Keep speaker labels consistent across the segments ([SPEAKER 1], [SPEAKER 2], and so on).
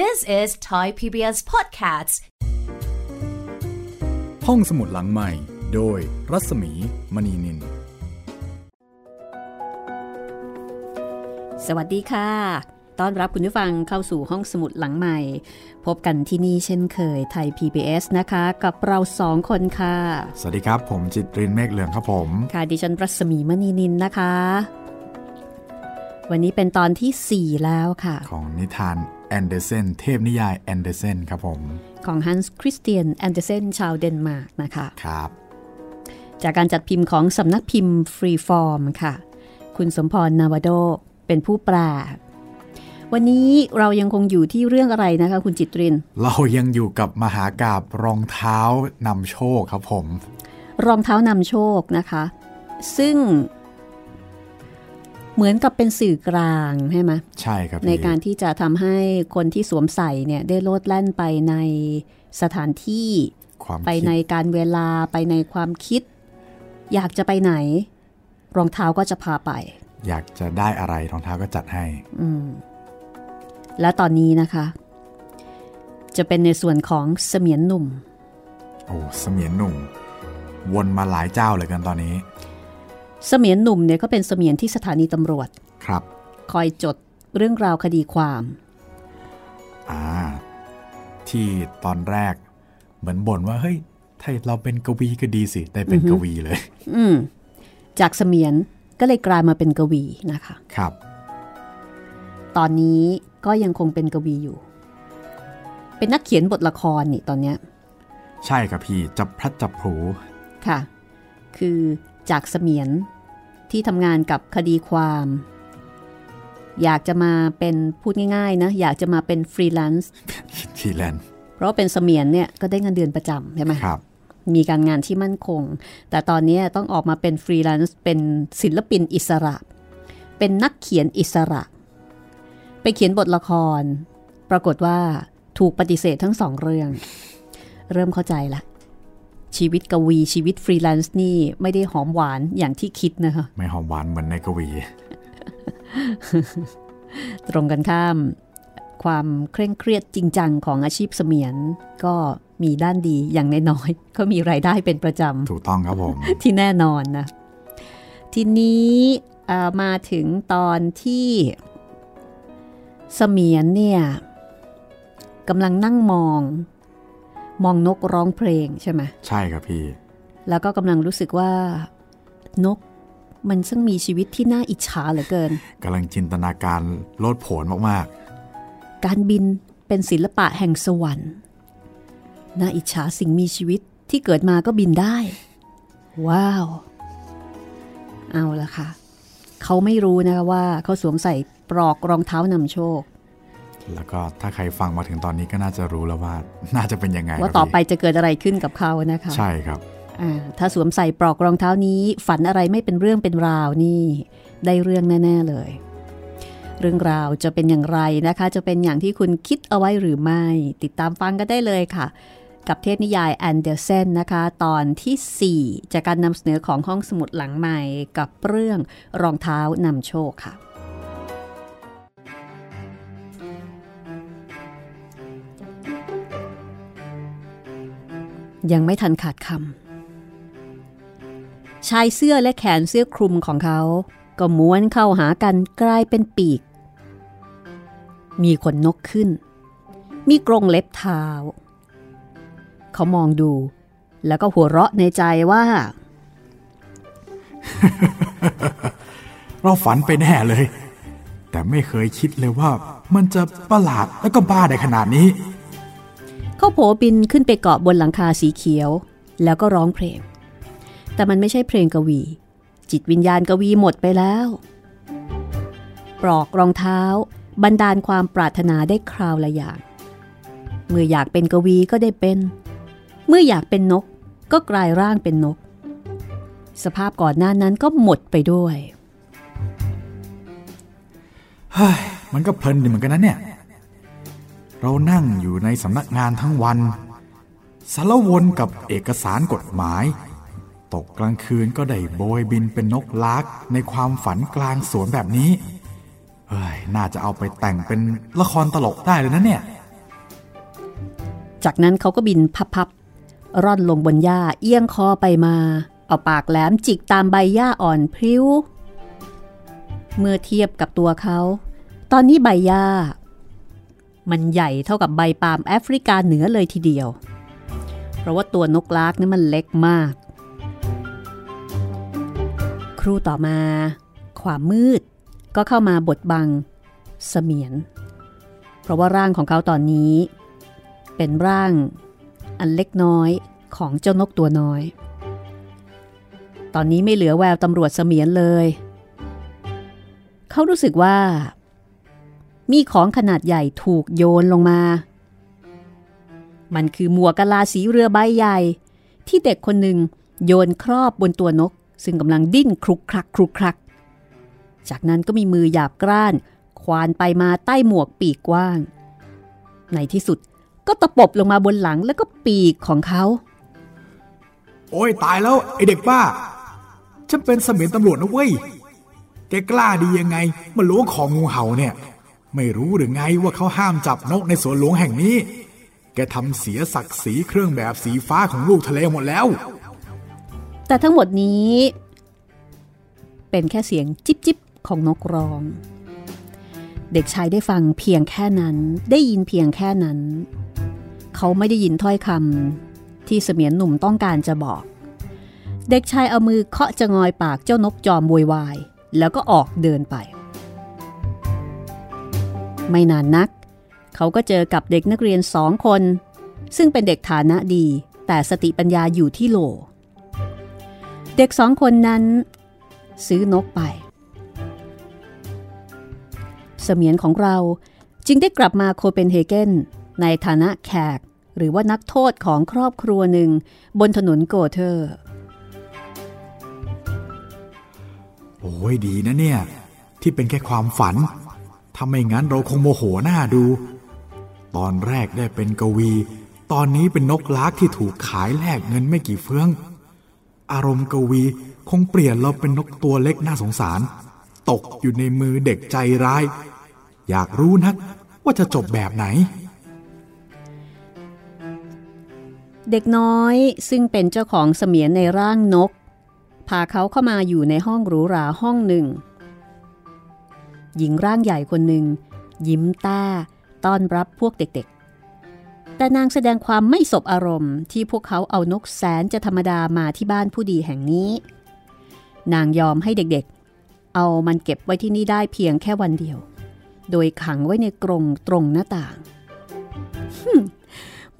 [SPEAKER 1] This is Thai PBS Podcasts
[SPEAKER 2] ห้องสมุดหลังใหม่ โดยรัศมีมณีนิน
[SPEAKER 3] สวัสดีค่ะ ต้อนรับคุณผู้ฟังเข้าสู่ห้องสมุดหลังใหม่ พบกันที่นี่เช่นเคยไทย PBS นะคะ กับเราสองคนค่ะ
[SPEAKER 2] สวัสดีครับ ผมจิตรินเมฆเหลืองครับผม
[SPEAKER 3] ค่ะดิฉันรัศมีมณีนินนะคะ วันนี้เป็นตอนที่ 4 แล้วค่ะ
[SPEAKER 2] ของนิทาน แอนเดอร์เซนเทพนิยายแอนเดอร์เซนครับผม
[SPEAKER 3] ของฮันส์คริสเตียนแอนเดอร์เซนชาวเดนมาร์กนะคะ
[SPEAKER 2] ครับ
[SPEAKER 3] จากการจัดพิมพ์ของสำนักพิมพ์ฟรีฟอร์มค่ะ คุณสมพรนาวาโดเป็นผู้แปลวันนี้เรายังคงอยู่ที่เรื่องอะไรนะคะ คุณจิตริน
[SPEAKER 2] เรายังอยู่กับมหากาพย์รองเท้านำโชคครับผม
[SPEAKER 3] รองเท้านำโชคนะคะ ซึ่ง เหมือนกับเป็นสื่อกลางใช่ไหม
[SPEAKER 2] ใช่ครับพี่
[SPEAKER 3] ในการที่จะทำให้คนที่สวมใส่เนี่ยได้โลดแล่นไปในสถานที่
[SPEAKER 2] ความ
[SPEAKER 3] ไป
[SPEAKER 2] คิด
[SPEAKER 3] ในการเวลาไปในความคิด อยากจะไปไหน รองเท้าก็จะพาไป
[SPEAKER 2] อยากจะได้อะไรรองเท้าก็จัดให้
[SPEAKER 3] อืมและตอนนี้นะคะ จะเป็นในส่วนของเสมียนหนุ่ม
[SPEAKER 2] โอ้เสมียนหนุ่ม วนมาหลายเจ้าเลยกันตอนนี้
[SPEAKER 3] เสมียนหนุ่มเนี่ยก็เป็นเสมียนที่สถานีตำรวจ
[SPEAKER 2] ครับ
[SPEAKER 3] คอยจดเรื่องราวคดีความ
[SPEAKER 2] อ่าที่ตอนแรก เหมือนบ่นว่าเฮ้ยถ้าเราเป็นกวีก็ดีสิได้เป็นกวีเลย
[SPEAKER 3] อืมจากเสมียนก็เลยกลายมาเป็นกวีนะคะ
[SPEAKER 2] ครับ
[SPEAKER 3] ตอนนี้ก็ยังคงเป็นกวีอยู่ เป็นนักเขียนบทละครนี่ตอนเนี้ย
[SPEAKER 2] ใช่ครับพี่จับพลัดจับผลู
[SPEAKER 3] ค่ะ คือจากเสมียน ที่ทำงานกับคดีความ อยากจะมาเป็นพูดง่ายๆนะ อยากจะมาเป็นฟรีแลนซ์
[SPEAKER 2] ทีแลนด์
[SPEAKER 3] เพราะว่าเป็นเสมียนเนี่ยก็ได้เงินเดือนประจำใช่ไหม
[SPEAKER 2] ครับ
[SPEAKER 3] มีการงานที่มั่นคง แต่ตอนนี้ต้องออกมาเป็นฟรีแลนซ์เป็นศิลปินอิสระ เป็นนักเขียนอิสระ ไปเขียนบทละคร ปรากฏว่าถูกปฏิเสธทั้งสองเรื่อง เริ่มเข้าใจละ ชีวิตกวี ชีวิตฟรีแลนซ์นี่ไม่ได้หอมหวานอย่างที่คิดนะคะ
[SPEAKER 2] ไม่หอมหวานเหมือนในกวี
[SPEAKER 3] ตรงกันข้าม ความเคร่งเครียดจริงจังของอาชีพเสมียน ก็มีด้านดีอย่างน้อยๆก็มีรายได้เป็นประจำ
[SPEAKER 2] ถูกต้องครับผม
[SPEAKER 3] ที่แน่นอนนะ ทีนี้เอ่อมาถึงตอนที่เสมียนเนี่ยกำลังนั่งมอง มองนกร้องเพลงใช่ไหม
[SPEAKER 2] ใช่ครับพี่
[SPEAKER 3] แล้วก็กำลังรู้สึกว่านกมันช่างมีชีวิตที่น่าอิจฉาเหลือเกิน
[SPEAKER 2] กำลังจินตนาการโลดโผนมาก
[SPEAKER 3] การบินเป็นศิลปะแห่งสวรรค์ น่าอิจฉาสิ่งมีชีวิตที่เกิดมาก็บินได้ ว้าว เอาละค่ะ เขาไม่รู้นะคะว่าเขาสวมใส่ปลอกรองเท้านำโชค
[SPEAKER 2] ๆ แล้วก็ถ้าใครฟังมาถึงตอนนี้ก็น่าจะรู้แล้วว่าน่าจะเป็นยังไง
[SPEAKER 3] ว่า
[SPEAKER 2] ครับ
[SPEAKER 3] ต่อไป
[SPEAKER 2] พี่
[SPEAKER 3] จะเกิดอะไรขึ้นกับเขานะคะ
[SPEAKER 2] ใช่ครับ
[SPEAKER 3] อ่าถ้าสวมใส่ปลอกรองเท้านี้ ฝันอะไรไม่เป็นเรื่องเป็นราวนี่ ได้เรื่องแน่ ๆเลย เรื่องราวจะเป็นอย่างไรนะคะ จะเป็นอย่างที่คุณคิดเอาไว้หรือไม่ ติดตามฟังกันได้เลยค่ะ กับเทพนิยายแอนเดอร์เซนนะคะ ตอนทีสี่4 จากการนำเสนอของห้องสมุดหลังใหม่กับเรื่องรองเท้านำโชคค่ะ ยังไม่ทันขาดคำชายเสื้อและแขนเสื้อคลุมของเขา ก็ม้วนเข้าหากันกลายเป็นปีก มีขนนกขึ้น มีกรงเล็บเท้า เขามองดู แล้วก็หัวเราะในใจว่า
[SPEAKER 2] เราฝันไปแน่เลย แต่ไม่เคยคิดเลยว่ามันจะประหลาดแล้วก็บ้าได้ขนาดนี้
[SPEAKER 3] เขาโผบินขึ้นไปเกาะบนหลังคาสีเขียว แล้วก็ร้องเพลง แต่มันไม่ใช่เพลงกวี จิตวิญญาณกวีหมดไปแล้ว ปลอกรองเท้าบันดาลความปรารถนาได้คราวละอย่าง เมื่ออยากเป็นกวีก็ได้เป็น เมื่ออยากเป็นนกก็กลายร่างเป็นนก สภาพก่อนหน้านั้นก็หมดไปด้วย
[SPEAKER 2] เฮ้ย มันก็เพลินดีเหมือนกันนะเนี่ย เรานั่งอยู่ในสำนักงานทั้งวัน สารวนกับเอกสารกฎหมาย ตกกลางคืนก็ได้โบยบินเป็นนกลักในความฝันกลางสวนแบบนี้ เฮ้ย น่าจะเอาไปแต่งเป็นละครตลกได้เลยนะเนี่ย
[SPEAKER 3] จากนั้นเขาก็บินพับๆ ร่อนลงบนหญ้าเอียงคอไปมา เอาปากแหลมจิกตามใบหญ้าอ่อนพริ้ว เมื่อเทียบกับตัวเขา ตอนนี้ใบหญ้า มันใหญ่เท่ากับใบปาล์มแอฟริกาเหนือเลยทีเดียว เพราะว่าตัวนกลากนี่มันเล็กมาก ครู่ต่อมาความมืดก็เข้ามาบดบังเสมียน เพราะว่าร่างของเขาตอนนี้ เป็นร่างอันเล็กน้อยของเจ้านกตัวน้อย ตอนนี้ไม่เหลือแววตำรวจเสมียนเลย เขารู้สึกว่า มีของขนาดใหญ่ถูกโยนลงมา มันคือหมวกกะลาสีเรือใบใหญ่ ที่เด็กคนหนึ่งโยนครอบบนตัวนก ซึ่งกำลังดิ้นครุกครักครุกครัก จากนั้นก็มีมือหยาบกร้าน ควานไปมาใต้หมวกปีกกว้าง ในที่สุดก็ตะปบลงมาบนหลังแล้วก็ปีกของเขา
[SPEAKER 2] โอ้ยตายแล้ว ไอเด็กบ้า ฉันเป็นเสมียนตำรวจนะเว้ย แกกล้าดียังไงมาล้วงของงูเห่าเนี่ย ไม่รู้หรือไงว่าเขาห้ามจับนกในสวนหลวงแห่งนี้ แกทำเสียศักดิ์ศรีเครื่องแบบสีฟ้าของลูกทะเลหมดแล้ว
[SPEAKER 3] แต่ทั้งหมดนี้ เป็นแค่เสียงจิบจิบของนกร้อง เด็กชายได้ฟังเพียงแค่นั้น ได้ยินเพียงแค่นั้น เขาไม่ได้ยินถ้อยคำที่เสมียนหนุ่มต้องการจะบอก เด็กชายเอามือเคาะจะงอยปากเจ้านกจอมวยวาย แล้วก็ออกเดินไป ไม่นานนัก เขาก็เจอกับเด็กนักเรียนสองคน ซึ่งเป็นเด็กฐานะดี แต่สติปัญญาอยู่ที่โหล เด็กสองคนนั้น ซื้อนกไป เสมียนของเราจึงได้กลับมาโคเปนเฮเกนในฐานะแขกหรือว่านักโทษของครอบครัวหนึ่งบนถนนโกเทอร์
[SPEAKER 2] โอ้ยดีนะเนี่ย ที่เป็นแค่ความฝัน ถ้าไม่งั้นเราคงโมโหหน้าดู ตอนแรกได้เป็นกวี ตอนนี้เป็นนกล้ากที่ถูกขายแลกเงินไม่กี่เฟือง อารมณ์กวีคงเปลี่ยนเราเป็นนกตัวเล็กน่าสงสาร ตกอยู่ในมือเด็กใจร้าย อยากรู้นักว่าจะจบแบบไหน
[SPEAKER 3] เด็กน้อยซึ่งเป็นเจ้าของเสมียนในร่างนก พาเขาเข้ามาอยู่ในห้องหรูหราห้องหนึ่ง หญิงร่างใหญ่คนหนึ่ง ยิ้มต้า ต้อนรับพวกเด็กๆ แต่นางแสดงความไม่สบอารมณ์ที่พวกเขาเอานกแสนจะธรรมดามาที่บ้านผู้ดีแห่งนี้ นางยอมให้เด็กๆ เอามันเก็บไว้ที่นี่ได้เพียงแค่วันเดียว โดยขังไว้ในกรงตรงหน้าต่าง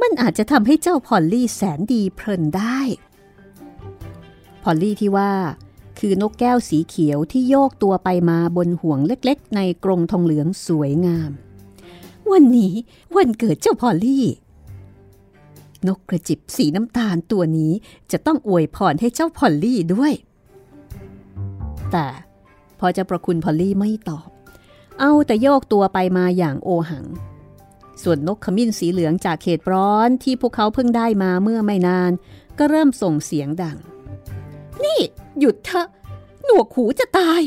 [SPEAKER 3] มันอาจจะทำให้เจ้าพอลลี่แสนดีเพลินได้ พอลลี่ที่ว่า คือนกแก้วสีเขียวที่โยกตัวไปมาบนห่วงเล็กๆ ในกรงทองเหลืองสวยงาม วันนี้วันเกิดเจ้าพอลลี่ นกกระจิบสีน้ำตาลตัวนี้จะต้องอวยพรให้เจ้าพอลลี่ด้วย แต่พ่อเจ้าประคุณพอลลี่ไม่ตอบ เอาแต่โยกตัวไปมาอย่างโอหัง ส่วนนกขมิ้นสีเหลืองจากเขตร้อนที่พวกเขาเพิ่งได้มาเมื่อไม่นาน ก็เริ่มส่งเสียงดัง นี่ หยุดเถอะ หนวกหูจะตาย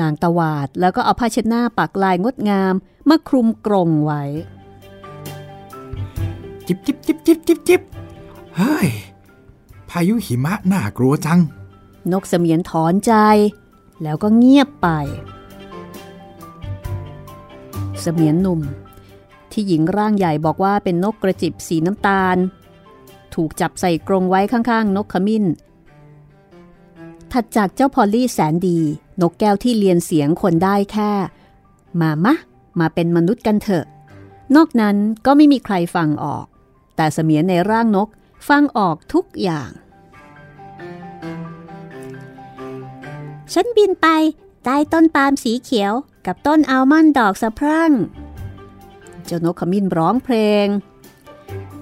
[SPEAKER 3] นางตวาดแล้วก็เอาผ้าเช็ดหน้าปักลายงดงามมาคลุมกรงไว้
[SPEAKER 2] จิบจิบจิบจิบจิบจิบเฮ้ย พายุหิมะน่ากลัวจัง
[SPEAKER 3] นกเสมียนถอนใจ แล้วก็เงียบไป เสมียนหนุ่ม ที่หญิงร่างใหญ่บอกว่าเป็นนกกระจิบสีน้ำตาล ถูกจับใส่กรงไว้ข้างๆ นกขมิ้น ถัดจากเจ้าพอลลี่แสนดี นกแก้วที่เรียนเสียงคนได้แค่ มามะ มาเป็นมนุษย์กันเถอะ นอกนั้นก็ไม่มีใครฟังออก แต่เสมียนในร่างนกฟังออกทุกอย่าง ฉันบินไปใต้ต้นปาล์มสีเขียว กับต้นอัลมอนด์ดอกสะพรั่ง เจ้านกขมิ้นร้องเพลง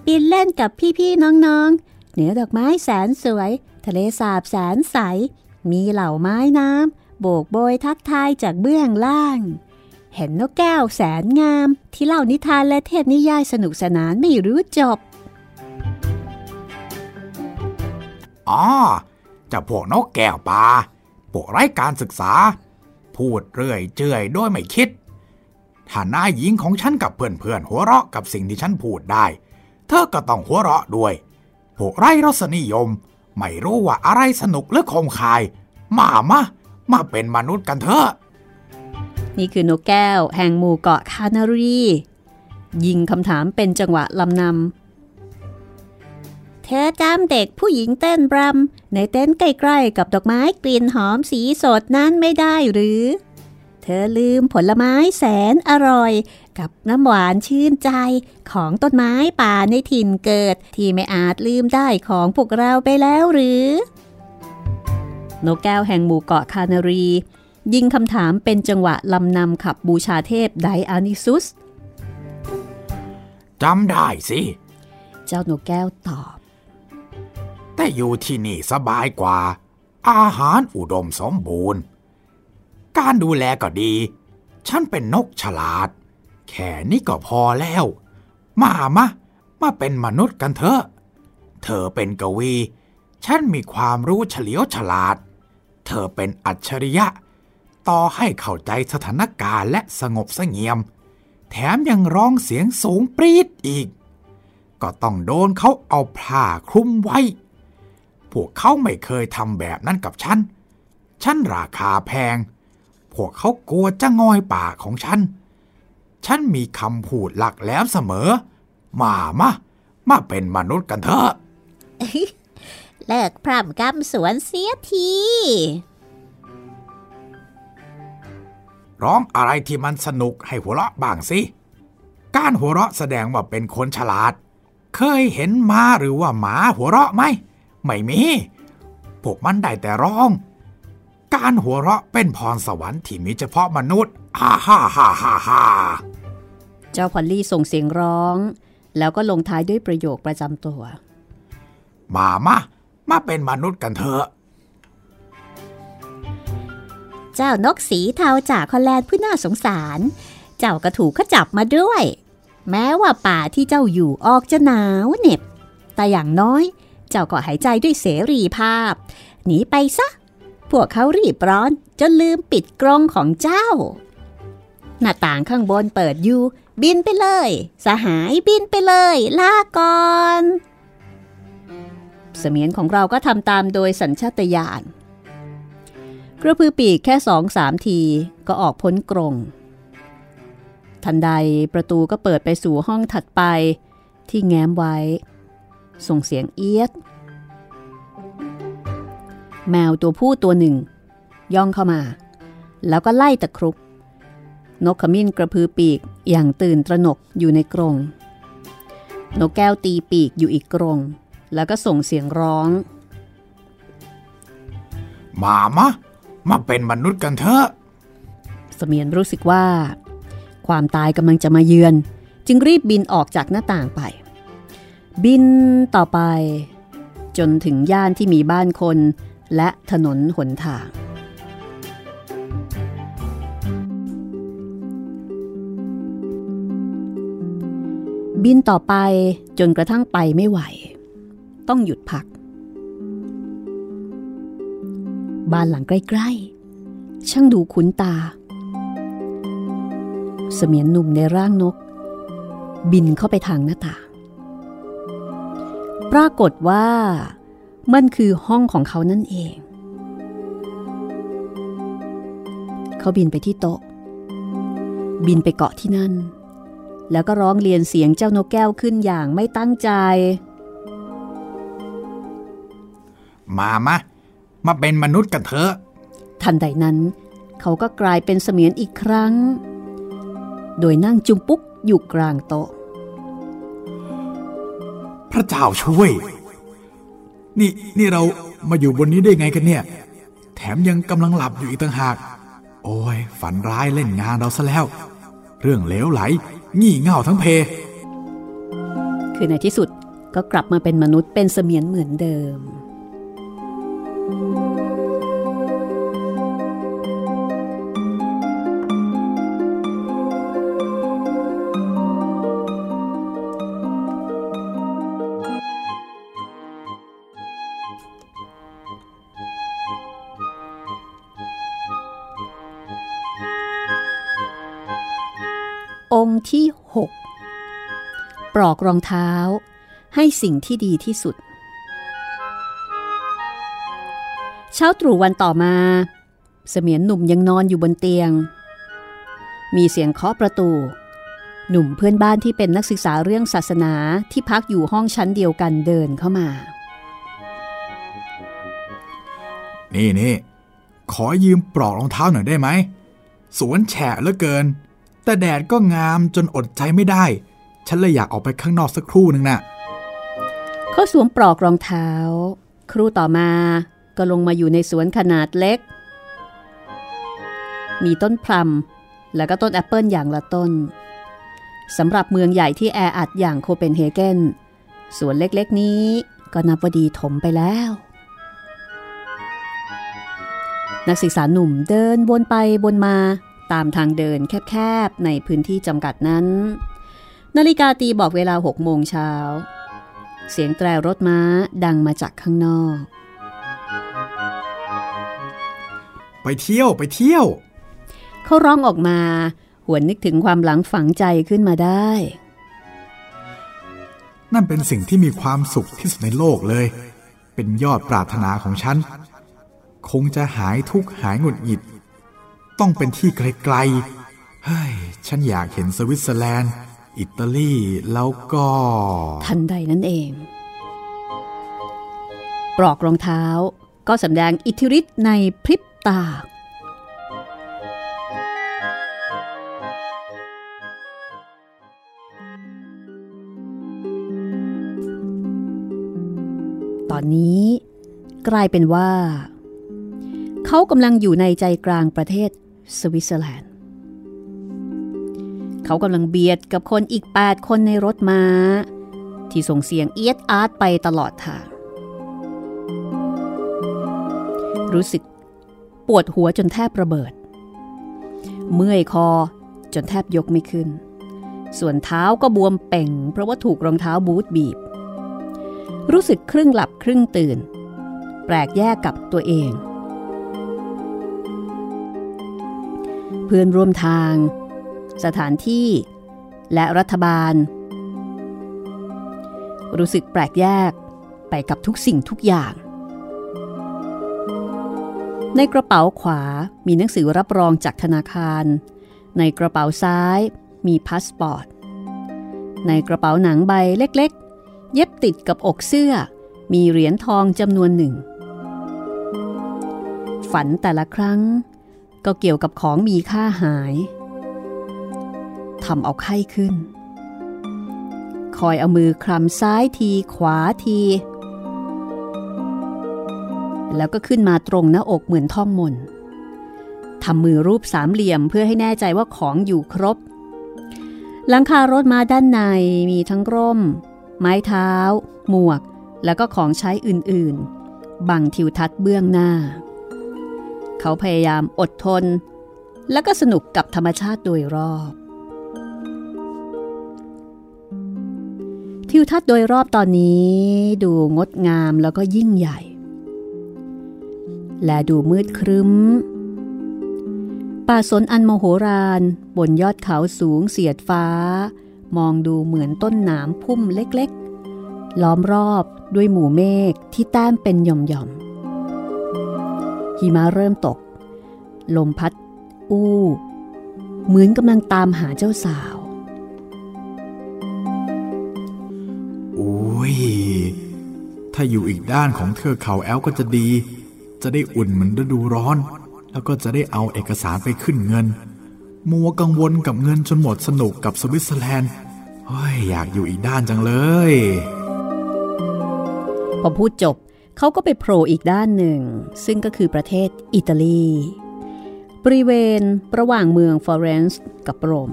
[SPEAKER 3] บินเล่นกับพี่ๆน้องๆ เหนือดอกไม้แสนสวย ทะเลสาบแสนใส มีเหล่าไม้น้ำโบกโบยทักทายจากเบื้องล่าง เห็นนกแก้วแสนงาม ที่เล่านิทานและเทศนิยายสนุกสนานไม่รู้จบ
[SPEAKER 2] อ๋อจะพวกนกแก้วป่าพวกไร้การศึกษา พูดเรื่อยเจื่อยโดยไม่คิดถ้านายหญิงของฉันกับเพื่อนๆหัวเราะกับสิ่งที่ฉันพูดได้ เธอก็ต้องหัวเราะด้วย พวกไร้รสนิยม ไม่รู้ว่าอะไรสนุกหรือคมคาย มามามาเป็นมนุษย์กันเถอะ
[SPEAKER 3] นี่คือนกแก้ว แห่งหมู่เกาะคานารียิงคำถามเป็นจังหวะลำนำ เธอจำเด็กผู้หญิงเต้นบรัม ในเต้นใกล้ๆกับดอกไม้กลิ่นหอมสีสดนั้นไม่ได้หรือ เธอลืมผลไม้แสนอร่อย กับน้ำหวานชื่นใจของต้นไม้ป่าในถิ่นเกิด ที่ไม่อาจลืมได้ของพวกเราไปแล้วหรือนกแก้วแห่งหมู่เกาะคานารี ยิงคำถามเป็นจังหวะลำนำขับบูชาเทพไดอานิซุส
[SPEAKER 2] จำได้สิ
[SPEAKER 3] เจ้านกแก้วตอบ
[SPEAKER 2] แต่อยู่ที่นี่สบายกว่า อาหารอุดมสมบูรณ์ การดูแลก็ดี ฉันเป็นนกฉลาด แค่นี้ก็พอแล้ว มามามาเป็นมนุษย์กันเถอะ เธอเป็นกวี ฉันมีความรู้เฉลียวฉลาด เธอเป็นอัจฉริยะ ต่อให้เข้าใจสถานการณ์และสงบเสงี่ยม แถมยังร้องเสียงสูงปรีดอีก ก็ต้องโดนเขาเอาผ้าคลุมไว้ พวกเขาไม่เคยทำแบบนั้นกับฉัน ฉันราคาแพง พวกเขากลัวจะงอยปากของฉัน ฉันมีคำพูดหลักแหลมเสมอ มามามาเป็นมนุษย์กันเถอะ
[SPEAKER 4] เลิกพร่ำกำสวนเสียที
[SPEAKER 2] ร้องอะไรที่มันสนุกให้หัวเราะบ้างสิ การหัวเราะแสดงว่าเป็นคนฉลาด เคยเห็นม้าหรือว่าหมาหัวเราะไหม ไม่มี พวกมันได้แต่ร้อง การหัวเราะเป็นพรสวรรค์ที่มีเฉพาะมนุษย์ฮ่าฮ่าฮ่าฮ่าฮ่า
[SPEAKER 3] เจ้าพอลลี่ส่งเสียงร้อง แล้วก็ลงท้ายด้วยประโยคประจำตัว
[SPEAKER 2] มามามาเป็นมนุษย์กันเถอะ
[SPEAKER 4] เจ้านกสีเทาจากฮอลแลนด์ผู้น่าสงสาร เจ้าก็ถูกเขาจับมาด้วย แม้ว่าป่าที่เจ้าอยู่ออกจะหนาวเหน็บ แต่อย่างน้อย เจ้าก็หายใจด้วยเสรีภาพ หนีไปซะ พวกเขารีบร้อนจนลืมปิดกรงของเจ้า หน้าต่างข้างบนเปิดอยู่ บินไปเลย สหายบินไปเลย ลาก่อน
[SPEAKER 3] เสมียนของเราก็ทำตามโดยสัญชาตญาณกระพือปีกแค่สองสามทีก็ออกพ้นกรง ทันใดประตูก็เปิดไปสู่ห้องถัดไปที่แง้มไว้ ส่งเสียงเอียด แมวตัวผู้ตัวหนึ่ง ย่องเข้ามา แล้วก็ไล่ตะครุบนกขมิ้นกระพือปีกอย่างตื่นตระหนกอยู่ในกรง นกแก้วตีปีกอยู่อีกกรง แล้วก็ส่งเสียงร้อง
[SPEAKER 2] มามามาเป็นมนุษย์กันเถอะ
[SPEAKER 3] เสมียนรู้สึกว่า ความตายกำลังจะมาเยือน จึงรีบบินออกจากหน้าต่างไป บินต่อไป จนถึงย่านที่มีบ้านคน และถนนหนทาง บินต่อไปจนกระทั่งไปไม่ไหว ต้องหยุดพัก บ้านหลังใกล้ๆ ช่างดูคุ้นตา เสมียนหนุ่มในร่างนก บินเข้าไปทางหน้าต่าง ปรากฏว่า มันคือห้องของเขานั่นเอง เขาบินไปที่โต๊ะ บินไปเกาะที่นั่น แล้วก็ร้องเรียนเสียงเจ้านกแก้วขึ้นอย่างไม่ตั้งใจ
[SPEAKER 2] มามามาเป็นมนุษย์กันเถอะ
[SPEAKER 3] ทันใดนั้น เขาก็กลายเป็นเสมียนอีกครั้ง โดยนั่งจุมปุ๊กอยู่กลางโต๊ะ
[SPEAKER 2] พระเจ้าช่วย นี่นี่เรามาอยู่บนนี้ได้ไงกันเนี่ย แถมยังกำลังหลับอยู่อีกต่างหาก โอ้ย ฝันร้ายเล่นงานเราซะแล้ว เรื่องเลวไหล งี่เง่าทั้งเพ
[SPEAKER 3] คือในที่สุดก็กลับมาเป็นมนุษย์เป็นเสมียนเหมือนเดิม ปลอกรองเท้า ให้สิ่งที่ดีที่สุด เช้าตรู่วันต่อมา เสมียนหนุ่มยังนอนอยู่บนเตียง มีเสียงเคาะประตู หนุ่มเพื่อนบ้านที่เป็นนักศึกษาเรื่องศาสนาที่พักอยู่ห้องชั้นเดียวกันเดินเข้ามา
[SPEAKER 2] นี่นี่ขอยืมปลอกรองเท้าหน่อยได้ไหม สวนแฉะเหลือเกิน แต่แดดก็งามจนอดใจไม่ได้ ฉันเลยอยากออกไปข้างนอกสักครู่นึงน่ะ
[SPEAKER 3] เขาสวมปลอกรองเท้า ครู่ต่อมาก็ลงมาอยู่ในสวนขนาดเล็ก มีต้นพลัมและก็ต้นแอปเปิลอย่างละต้นสำหรับเมืองใหญ่ที่แออัดอย่างโคเปนเฮเกนสวนเล็กๆนี้ก็นับว่าดีถมไปแล้ว นักศึกษาหนุ่มเดินวนไปบนมาตามทางเดินแคบๆ ในพื้นที่จำกัดนั้น นาฬิกาตีบอกเวลาหกโมงเช้า เสียงแตรรถม้าดังมาจากข้างนอก
[SPEAKER 2] ไปเที่ยวไปเที่ยว
[SPEAKER 3] เขาร้องออกมา หวนนึกถึงความหลังฝังใจขึ้นมาได้
[SPEAKER 2] นั่นเป็นสิ่งที่มีความสุขที่สุดในโลกเลย เป็นยอดปรารถนาของฉัน คงจะหายทุกข์หายหงุดหงิด ต้องเป็นที่ไกลๆ เฮ้ย ฉันอยากเห็นสวิตเซอร์แลนด์ อิตาลีแล้วก็
[SPEAKER 3] ทันใดนั่นเอง ปลอกรองเท้าก็สำแดงอิทธิฤทธิ์ในพริบตา ตอนนี้กลายเป็นว่า เขากำลังอยู่ในใจกลางประเทศสวิตเซอร์แลนด์ เขากำลังเบียดกับคนอีก 8 คนในรถม้า ที่ส่งเสียงเอียดอาร์ตไปตลอดทาง รู้สึกปวดหัวจนแทบระเบิด เมื่อยคอจนแทบยกไม่ขึ้น ส่วนเท้าก็บวมเป่ง เพราะว่าถูกรองเท้าบูทบีบ รู้สึกครึ่งหลับครึ่งตื่น แปลกแยกกับตัวเอง เพื่อนร่วมทาง สถานที่ และรัฐบาล รู้สึกแปลกแยกไปกับทุกสิ่งทุกอย่าง ในกระเป๋าขวามีหนังสือรับรองจากธนาคาร ในกระเป๋าซ้ายมีพาสปอร์ต ในกระเป๋าหนังใบเล็กๆ เย็บติดกับอกเสื้อ มีเหรียญทองจำนวนหนึ่ง ฝันแต่ละครั้งก็เกี่ยวกับของมีค่าหาย ทำเอาไข้ขึ้น คอยเอามือคลำซ้ายทีขวาที แล้วก็ขึ้นมาตรงหน้าอกเหมือนท่องมนทำมือรูปสามเหลี่ยมเพื่อให้แน่ใจว่าของอยู่ครบ หลังคารถมาด้านในมีทั้งร่ม ไม้เท้า หมวก แล้วก็ของใช้อื่นๆ บังทิวทัศน์เบื้องหน้า เขาพยายามอดทน และก็สนุกกับธรรมชาติโดยรอบ ทิวทัศน์โดยรอบตอนนี้ดูงดงามแล้วก็ยิ่งใหญ่ และดูมืดครึ้ม ป่าสนอันโมโหรานบนยอดเขาสูงเสียดฟ้า มองดูเหมือนต้นหนามพุ่มเล็กๆ ล้อมรอบด้วยหมู่เมฆที่แต้มเป็นหย่อมๆหิมะเริ่มตก ลมพัด อู้ เหมือนกำลังตามหาเจ้าสาว
[SPEAKER 2] ถ้าอยู่อีกด้านของเทือกเขาแอลก็จะดี จะได้อุ่นเหมือนฤดูร้อน แล้วก็จะได้เอาเอกสารไปขึ้นเงิน มัวกังวลกับเงินจนหมดสนุกกับสวิตเซอร์แลนด์เฮ้ยอยากอยู่อีกด้านจังเลย
[SPEAKER 3] พอพูดจบเขาก็ไปโผล่อีกด้านหนึ่ง ซึ่งก็คือประเทศอิตาลี บริเวณระหว่างเมืองฟลอเรนซ์กับโรม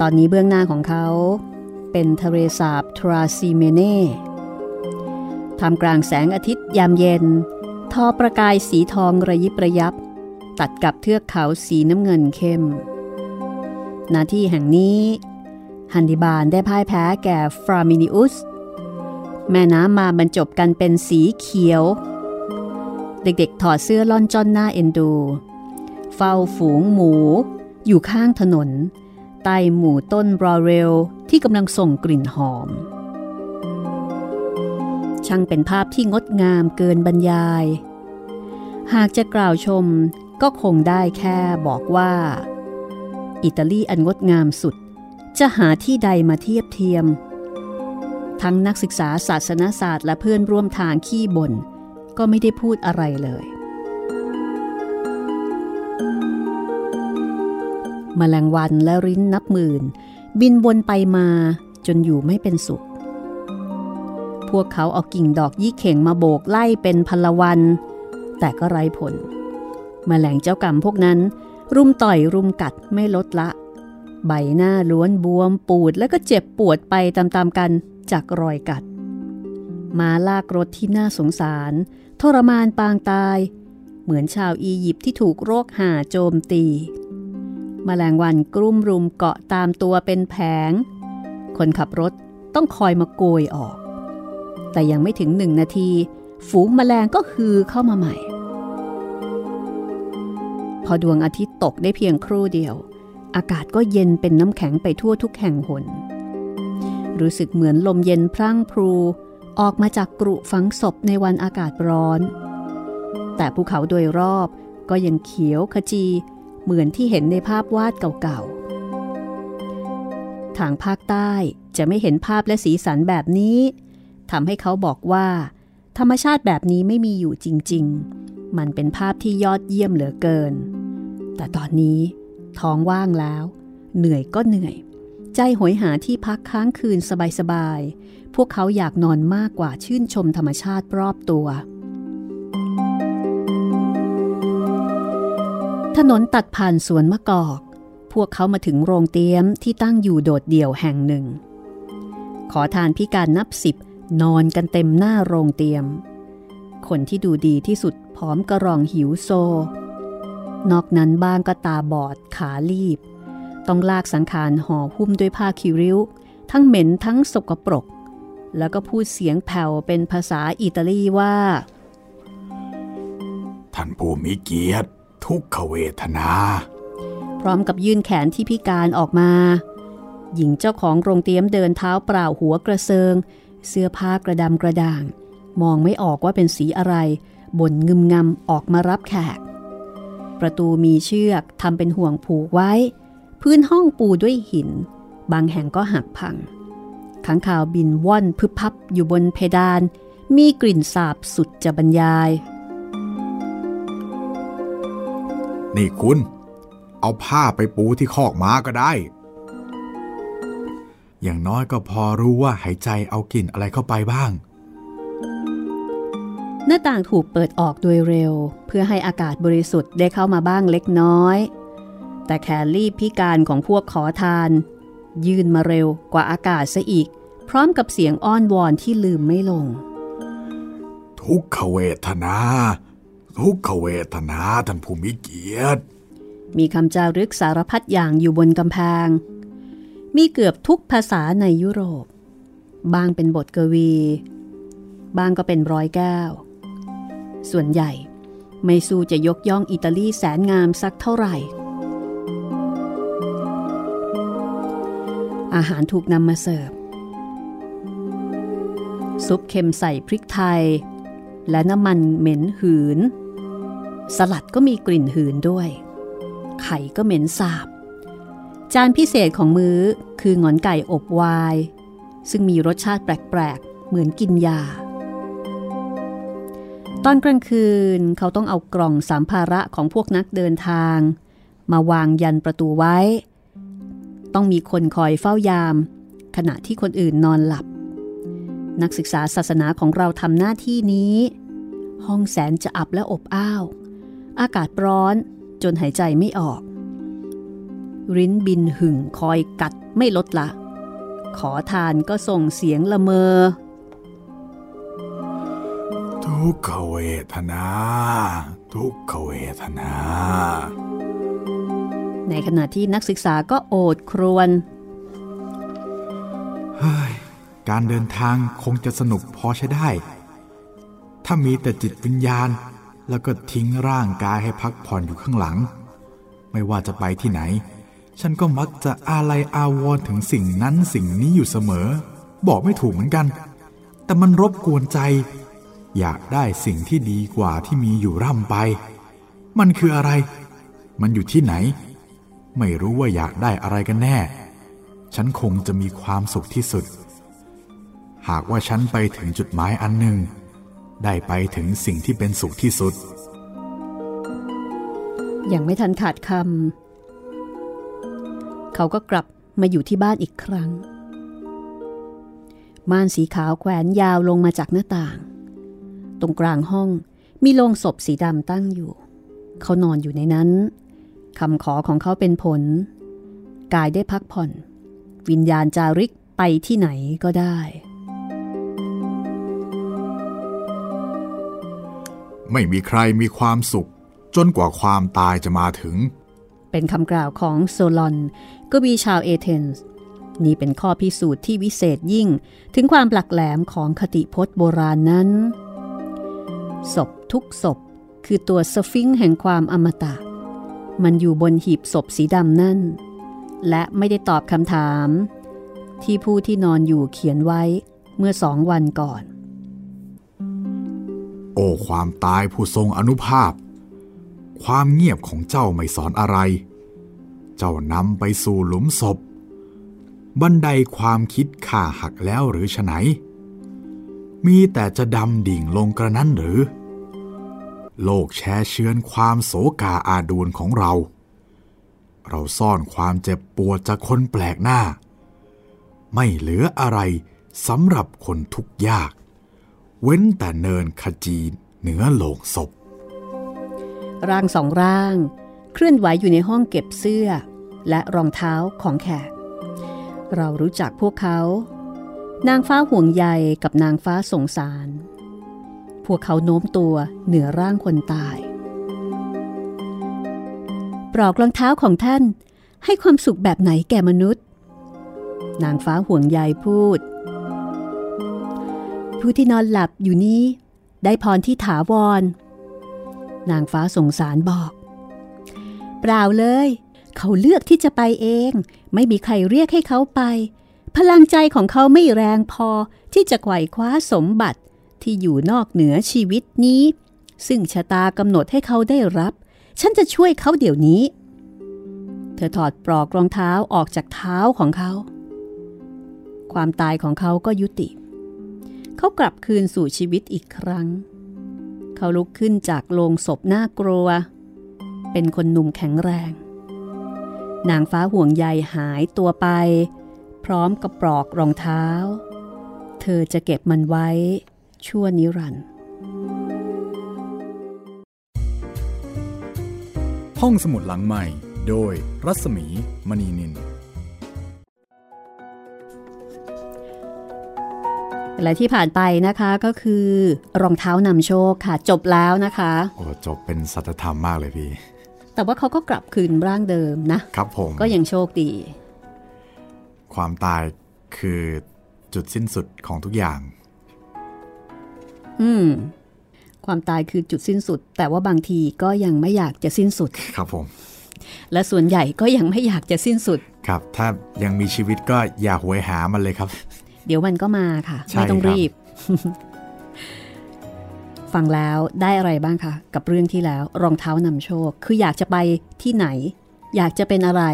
[SPEAKER 3] ตอนนี้เบื้องหน้าของเขาเป็นทะเลสาบทราซิเมเน่ ทำกลางแสงอาทิตย์ยามเย็น ทอประกายสีทองระยิบระยับ ตัดกับเทือกเขาสีน้ำเงินเข้ม นาที่แห่งนี้ ฮันดิบาลได้พ่ายแพ้แก่ฟรามินิอุส แม่น้ำมาบรรจบกันเป็นสีเขียว เด็กๆถอดเสื้อล่อนจ้อนหน้าเอ็นดู เฝ้าฝูงหมู อยู่ข้างถนนใต้หมู่ต้นบรอเรลที่กำลังส่งกลิ่นหอม ช่างเป็นภาพที่งดงามเกินบรรยาย หากจะกล่าวชมก็คงได้แค่บอกว่า อิตาลีอันงดงามสุด จะหาที่ใดมาเทียบเทียม ทั้งนักศึกษาศาสนศาสตร์และเพื่อนร่วมทางขี้บ่นก็ไม่ได้พูดอะไรเลยมแมลงวันและริ้นนับหมื่น บินวนไปมาจนอยู่ไม่เป็นสุข พวกเขาเอากิ่งดอกยี่เข่งมาโบกไล่เป็นพลวัน แต่ก็ไร้ผลมแมลงเจ้ากรรมพวกนั้น รุมต่อยรุมกัดไม่ลดละ ใบหน้าล้วนบวมปูดแล้วก็เจ็บปวดไปตามๆกันจากรอยกัด มาลากรถที่น่าสงสาร ทรมานปางตาย เหมือนชาวอียิปต์ที่ถูกโรคหาโจมตีมแมลงวันกลุ่มรุมเกาะตามตัวเป็นแผง คนขับรถต้องคอยมาโกยออก แต่ยังไม่ถึงหนึ่งนาที ฝูงแมลงก็ฮือเข้ามาใหม่ พอดวงอาทิตย์ตกได้เพียงครู่เดียว อากาศก็เย็นเป็นน้ำแข็งไปทั่วทุกแห่งหน รู้สึกเหมือนลมเย็นพรั่งพรูออกมาจากกรุฝังศพในวันอากาศร้อน แต่ภูเขาโดยรอบก็ยังเขียวขจีเหมือนที่เห็นในภาพวาดเก่าๆ ทางภาคใต้จะไม่เห็นภาพและสีสันแบบนี้ ทำให้เขาบอกว่า ธรรมชาติแบบนี้ไม่มีอยู่จริง ๆ มันเป็นภาพที่ยอดเยี่ยมเหลือเกิน แต่ตอนนี้ท้องว่างแล้ว เหนื่อยก็เหนื่อย ใจหอยหาที่พักค้างคืนสบายๆ พวกเขาอยากนอนมากกว่าชื่นชมธรรมชาติรอบตัว ถนนตัดผ่านสวนมะกอก พวกเขามาถึงโรงเตี้ยมที่ตั้งอยู่โดดเดี่ยวแห่งหนึ่ง ขอทานพิการนับสิบ นอนกันเต็มหน้าโรงเตียม คนที่ดูดีที่สุดพร้อมกระรองหิวโซ นอกนั้นบ้างก็ตาบอดขาลีบ ต้องลากสังขารห่อหุ้มด้วยผ้าคิริ้ว ทั้งเหม็นทั้งสกปรก แล้วก็พูดเสียงแผ่วเป็นภาษาอิตาลีว่า
[SPEAKER 2] ท่านผู้มีเกียรติทุกขเวทนา
[SPEAKER 3] พร้อมกับยื่นแขนที่พิการออกมา หญิงเจ้าของโรงเตี๊ยมเดินเท้าเปล่าหัวกระเซิง เสื้อผ้ากระดำกระด่าง มองไม่ออกว่าเป็นสีอะไรบ่นงึมงำออกมารับแขก ประตูมีเชือกทำเป็นห่วงผูกไว้ พื้นห้องปูด้วยหิน บางแห่งก็หักพังขังข่าวบินว่อนพึบพับอยู่บนเพดาน มีกลิ่นสาบสุดจะบรรยาย
[SPEAKER 2] นี่คุณ เอาผ้าไปปูที่คอกม้าก็ได้ อย่างน้อยก็พอรู้ว่าหายใจเอากลิ่นอะไรเข้าไปบ้าง
[SPEAKER 3] หน้าต่างถูกเปิดออกโดยเร็ว เพื่อให้อากาศบริสุทธิ์ได้เข้ามาบ้างเล็กน้อย แต่แคลรี่พิการของพวกขอทาน ยื่นมาเร็วกว่าอากาศซะอีก พร้อมกับเสียงอ้อนวอนที่ลืมไม่ลง
[SPEAKER 2] ทุกขเวทนา ทุกขเวทนาท่านผู้มีเกียรติ
[SPEAKER 3] มีคำจารึกสารพัดอย่างอยู่บนกำแพง มีเกือบทุกภาษาในยุโรป บางเป็นบทกวี บางก็เป็นร้อยแก้ว ส่วนใหญ่ไม่สู้จะยกย่องอิตาลีแสนงามสักเท่าไหร่ อาหารถูกนำมาเสิร์ฟ ซุปเค็มใส่พริกไทย และน้ำมันเหม็นหืน สลัดก็มีกลิ่นหืนด้วย ไข่ก็เหม็นสาบ จานพิเศษของมื้อคือหงอนไก่อบวาย ซึ่งมีรสชาติแปลกๆ เหมือนกินยา ตอนกลางคืนเขาต้องเอากล่องสามภาระของพวกนักเดินทาง มาวางยันประตูไว้ ต้องมีคนคอยเฝ้ายาม ขณะที่คนอื่นนอนหลับ นักศึกษาศาสนาของเราทำหน้าที่นี้ ห้องแสนจะอับและอบอ้าว อากาศร้อนจนหายใจไม่ออก ริ้นบินหึ่งคอยกัดไม่ลดละ ขอทานก็ส่งเสียงละเมอ
[SPEAKER 2] ทุกขเวทนา ทุกขเวทนา
[SPEAKER 3] ในขณะที่นักศึกษาก็โอดครวญ
[SPEAKER 2] เฮ้ยการเดินทางคงจะสนุกพอใช้ได้ ถ้ามีแต่จิตวิญญาณ แล้วก็ทิ้งร่างกายให้พักผ่อนอยู่ข้างหลัง ไม่ว่าจะไปที่ไหน ฉันก็มักจะอาลัยอาวรถึงสิ่งนั้นสิ่งนี้อยู่เสมอ บอกไม่ถูกเหมือนกัน แต่มันรบกวนใจ อยากได้สิ่งที่ดีกว่าที่มีอยู่ร่ำไป มันคืออะไร มันอยู่ที่ไหน ไม่รู้ว่าอยากได้อะไรกันแน่ ฉันคงจะมีความสุขที่สุด หากว่าฉันไปถึงจุดหมายอันหนึ่ง ได้ไปถึงสิ่งที่เป็นสุขที่สุด
[SPEAKER 3] อย่างไม่ทันขาดคำ เขาก็กลับมาอยู่ที่บ้านอีกครั้ง ม่านสีขาวแขวนยาวลงมาจากหน้าต่าง ตรงกลางห้องมีโลงศพสีดำตั้งอยู่ เขานอนอยู่ในนั้นคำขอของเขาเป็นผล กายได้พักผ่อน วิญญาณจาริกไปที่ไหนก็ได้
[SPEAKER 2] ไม่มีใครมีความสุข จนกว่าความตายจะมาถึง
[SPEAKER 3] เป็นคำกล่าวของโซลอน กบีชาวเอเธนส์นี่เป็นข้อพิสูจน์ที่วิเศษยิ่งถึงความปลักแหลมของคติพจน์โบราณนั้น ศพทุกศพคือตัวสฟิงแห่งความอมตะ มันอยู่บนหีบศพสีดำนั่น และไม่ได้ตอบคำถาม ที่ผู้ที่นอนอยู่เขียนไว้เมื่อสองวันก่อน
[SPEAKER 2] โอ้ความตายผู้ทรงอนุภาพ ความเงียบของเจ้าไม่สอนอะไร เจ้านำไปสู่หลุมศพ บันไดความคิดข่าหักแล้วหรือฉไหน มีแต่จะดำดิ่งลงกระนั้นหรือ โลกแช่เชือนความโศกาอาดูลของเรา เราซ่อนความเจ็บปวดจากคนแปลกหน้า ไม่เหลืออะไรสำหรับคนทุกยาก เว้นแต่เนินขจีเหนือโลงศพ
[SPEAKER 3] ร่างสองร่าง เคลื่อนไหวอยู่ในห้องเก็บเสื้อ และรองเท้าของแขก เรารู้จักพวกเขา นางฟ้าห่วงใยกับนางฟ้าสงสาร พวกเขาโน้มตัวเหนือร่างคนตาย ปลอกรองเท้าของท่านให้ความสุขแบบไหนแก่มนุษย์ นางฟ้าห่วงใยพูด ผู้ที่นอนหลับอยู่นี้ ได้พรที่ถาวร นางฟ้าสงสารบอก เปล่าเลย เขาเลือกที่จะไปเอง ไม่มีใครเรียกให้เขาไป พลังใจของเขาไม่แรงพอที่จะไขว่คว้าสมบัติที่อยู่นอกเหนือชีวิตนี้ ซึ่งชะตากำหนดให้เขาได้รับ ฉันจะช่วยเขาเดี๋ยวนี้ เธอถอดปลอกรองเท้าออกจากเท้าของเขา ความตายของเขาก็ยุติ เขากลับคืนสู่ชีวิตอีกครั้ง เขาลุกขึ้นจากโลงศพน่ากลัว เป็นคนหนุ่มแข็งแรง นางฟ้าห่วงใยหายตัวไป พร้อมกับปลอกรองเท้า เธอจะเก็บมันไว้ชั่วนิรันดร์
[SPEAKER 2] ห้องสมุดหลังใหม่ โดยรัศมีมณีนิน
[SPEAKER 3] และที่ผ่านไปนะคะก็คือรองเท้านำโชคค่ะ จบแล้วนะคะ
[SPEAKER 2] โอ้จบเป็นสัจธรรมมากเลยพี่
[SPEAKER 3] แต่ว่าเขาก็กลับคืนร่างเดิมนะ
[SPEAKER 2] ครับผม
[SPEAKER 3] ก็ยังโชคดี
[SPEAKER 2] ความตายคือจุดสิ้นสุดของทุกอย่าง
[SPEAKER 3] อืม ความตายคือจุดสิ้นสุด แต่ว่าบางทีก็ยังไม่อยากจะสิ้นสุด
[SPEAKER 2] ครับผม
[SPEAKER 3] และส่วนใหญ่ก็ยังไม่อยากจะสิ้นสุด
[SPEAKER 2] ครับ ถ้ายังมีชีวิตก็อย่าหวยหามันเลยครับ
[SPEAKER 3] เดี๋ยวมันก็มาค่ะ
[SPEAKER 2] ใช่
[SPEAKER 3] ไม่ต้อง
[SPEAKER 2] ครับ
[SPEAKER 3] รีบ ฟังแล้วได้อะไรบ้างคะกับเรื่องที่แล้วรองเท้านำโชค คืออยากจะไปที่ไหน อยากจะเป็นอะไร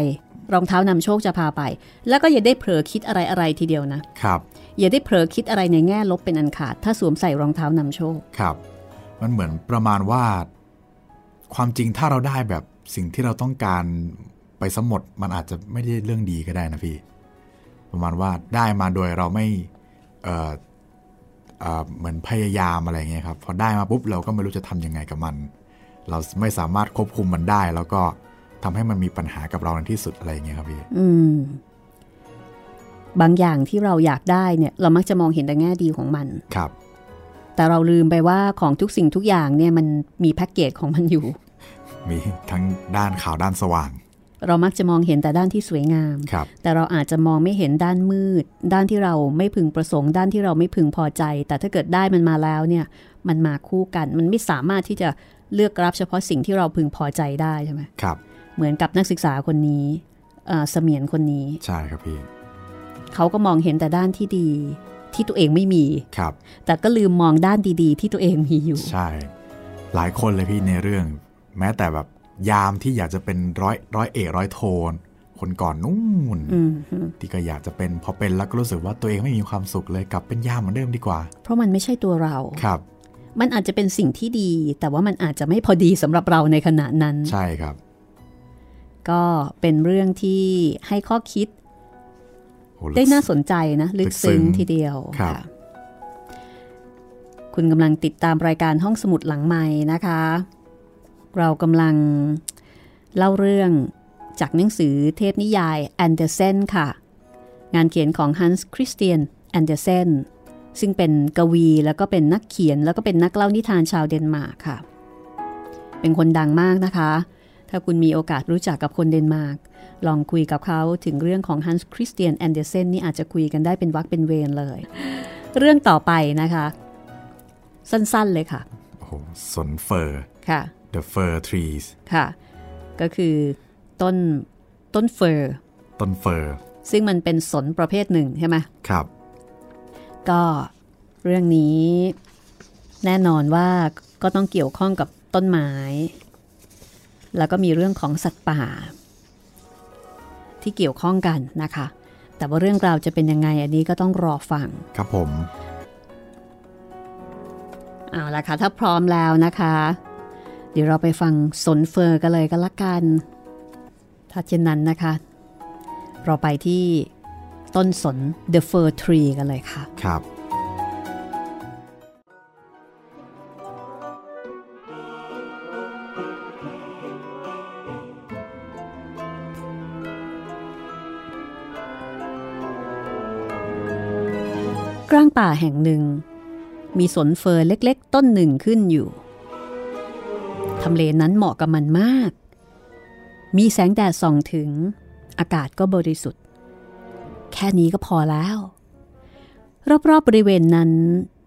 [SPEAKER 3] รองเท้านำโชคจะพาไป แล้วก็อย่าได้เผลอคิดอะไรอะไรทีเดียวนะ
[SPEAKER 2] ครับ
[SPEAKER 3] อย่าได้เผลอคิดอะไรในแง่ลบเป็นอันขาด ถ้าสวมใส่รองเท้านำโชค
[SPEAKER 2] ครับ มันเหมือนประมาณว่า ความจริงถ้าเราได้แบบสิ่งที่เราต้องการไปสมหมดมันอาจจะไม่ได้เรื่องดีก็ได้นะพี่ ประมาณว่าได้มาโดยเราไม่ เอ่อเอ่อเหมือนพยายามอะไรเงี้ยครับพอได้มาปุ๊บเราก็ไม่รู้จะทำยังไงกับมัน เราไม่สามารถควบคุมมันได้ แล้วก็ทำให้มันมีปัญหากับเราในที่สุดอะไรเงี้ยครับพี่
[SPEAKER 3] อืมบางอย่างที่เราอยากได้เนี่ย เรามักจะมองเห็นแต่แง่ดีของมัน
[SPEAKER 2] ครับ
[SPEAKER 3] แต่เราลืมไปว่าของทุกสิ่งทุกอย่างเนี่ยมันมีแพ็กเกจของมันอยู่
[SPEAKER 2] มีทั้งด้านขาวด้านสว่าง
[SPEAKER 3] เรามักจะมองเห็นแต่ด้านที่สวยงาม
[SPEAKER 2] ครับ
[SPEAKER 3] แต่เราอาจจะมองไม่เห็นด้านมืด ด้านที่เราไม่พึงประสงค์ ด้านที่เราไม่พึงพอใจ แต่ถ้าเกิดได้มันมาแล้วเนี่ย มันมาคู่กัน มันไม่สามารถที่จะเลือกรับเฉพาะสิ่งที่เราพึงพอใจได้ใช่ไหม
[SPEAKER 2] ครับ
[SPEAKER 3] เหมือนกับนักศึกษาคนนี้เอ่อเสมียนคนนี้
[SPEAKER 2] ใช่ครับพี่
[SPEAKER 3] เขาก็มองเห็นแต่ด้านที่ดีที่ตัวเองไม่มี
[SPEAKER 2] ครับ
[SPEAKER 3] แต่ก็ลืมมองด้านดีๆ ที่ตัวเองมีอยู่
[SPEAKER 2] ใช่ หลายคนเลยพี่ในเรื่อง แม้แต่แบบ ยามที่อยากจะเป็นร้อยร้อยเอกร้อยโทน คนก่อนนู่น
[SPEAKER 3] อืมฮึ
[SPEAKER 2] ที่ก็อยากจะเป็นพอเป็นแล้วก็รู้สึกว่าตัวเองไม่มีความสุขเลยกลับเป็นยามเหมือนเดิมดีกว่า
[SPEAKER 3] เพราะมันไม่ใช่ตัวเรา
[SPEAKER 2] ครับ
[SPEAKER 3] มันอาจจะเป็นสิ่งที่ดี แต่ว่ามันอาจจะไม่พอดีสำหรับเราในขณะนั้น
[SPEAKER 2] ใช่ครับ
[SPEAKER 3] ก็เป็นเรื่องที่ให้ข้อคิด
[SPEAKER 2] โอ้ลึก
[SPEAKER 3] ได้น่าสนใจนะ ลึกซึ้ง
[SPEAKER 2] ลึกซึ้ง
[SPEAKER 3] ทีเดียว
[SPEAKER 2] ครับ
[SPEAKER 3] ค่ะคุณกำลังติดตามรายการห้องสมุดหลังใหม่นะคะ เรากำลังเล่าเรื่องจากหนังสือเทพนิยายแอนเดอร์เซนค่ะ งานเขียนของฮันส์คริสเตียนแอนเดอร์เซนซึ่งเป็นกวีแล้วก็เป็นนักเขียนแล้วก็เป็นนักเล่านิทานชาวเดนมาร์กค่ะ เป็นคนดังมากนะคะ ถ้าคุณมีโอกาสรู้จักกับคนเดนมาร์กลองคุยกับเขาถึงเรื่องของฮันส์คริสเตียนแอนเดอร์เซนนี่อาจจะคุยกันได้เป็นวรรคเป็นเวรเลย เรื่องต่อไปนะคะ สั้นๆเลยค่ะ
[SPEAKER 2] โอ้โหสนเฟอร์
[SPEAKER 3] ค่ะ
[SPEAKER 2] the fir trees
[SPEAKER 3] ค่ะ ก็คือต้นต้นเฟอร์
[SPEAKER 2] ต้นเฟอร์
[SPEAKER 3] ซึ่งมันเป็นสนประเภทหนึ่งใช่ไหม
[SPEAKER 2] ครับ
[SPEAKER 3] ก็เรื่องนี้แน่นอนว่าก็ต้องเกี่ยวข้องกับต้นไม้ แล้วก็มีเรื่องของสัตว์ป่า ที่เกี่ยวข้องกันนะคะ แต่ว่าเรื่องราวจะเป็นยังไงอันนี้ก็ต้องรอฟัง
[SPEAKER 2] ครับผม
[SPEAKER 3] เอาละค่ะ ถ้าพร้อมแล้วนะคะ เดี๋ยวเราไปฟังสนเฟอร์กันเลยก็แล้วกัน ถ้าเช่นนั้นนะคะ เราไปที่ต้นสน The Fir Tree กันเลยค่ะ
[SPEAKER 2] ครับ
[SPEAKER 3] กลางป่าแห่งหนึ่ง มีสนเฟอร์เล็กๆ ต้นหนึ่งขึ้นอยู่ ทำเลนั้นเหมาะกับมันมาก มีแสงแดดส่องถึง อากาศก็บริสุทธิ์ แค่นี้ก็พอแล้ว รอบๆบบริเวณนั้น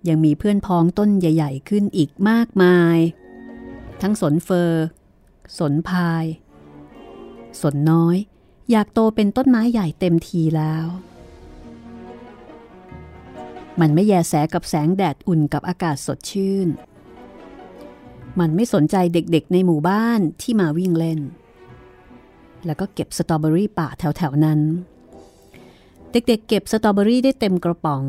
[SPEAKER 3] ยังมีเพื่อนพ้องต้นใหญ่ ๆ ขึ้นอีกมากมาย ทั้งสนเฟอร์ สนพาย สนน้อย อยากโตเป็นต้นไม้ใหญ่เต็มทีแล้ว มันไม่แยแสกับแสงแดดอุ่นกับอากาศสดชื่น มันไม่สนใจเด็กๆในหมู่บ้านที่มาวิ่งเล่น แล้วก็เก็บสตรอเบอรี่ป่าแถวๆนั้น เด็กๆเเก็บสตรอเบอรี่ได้เต็มกระป๋อง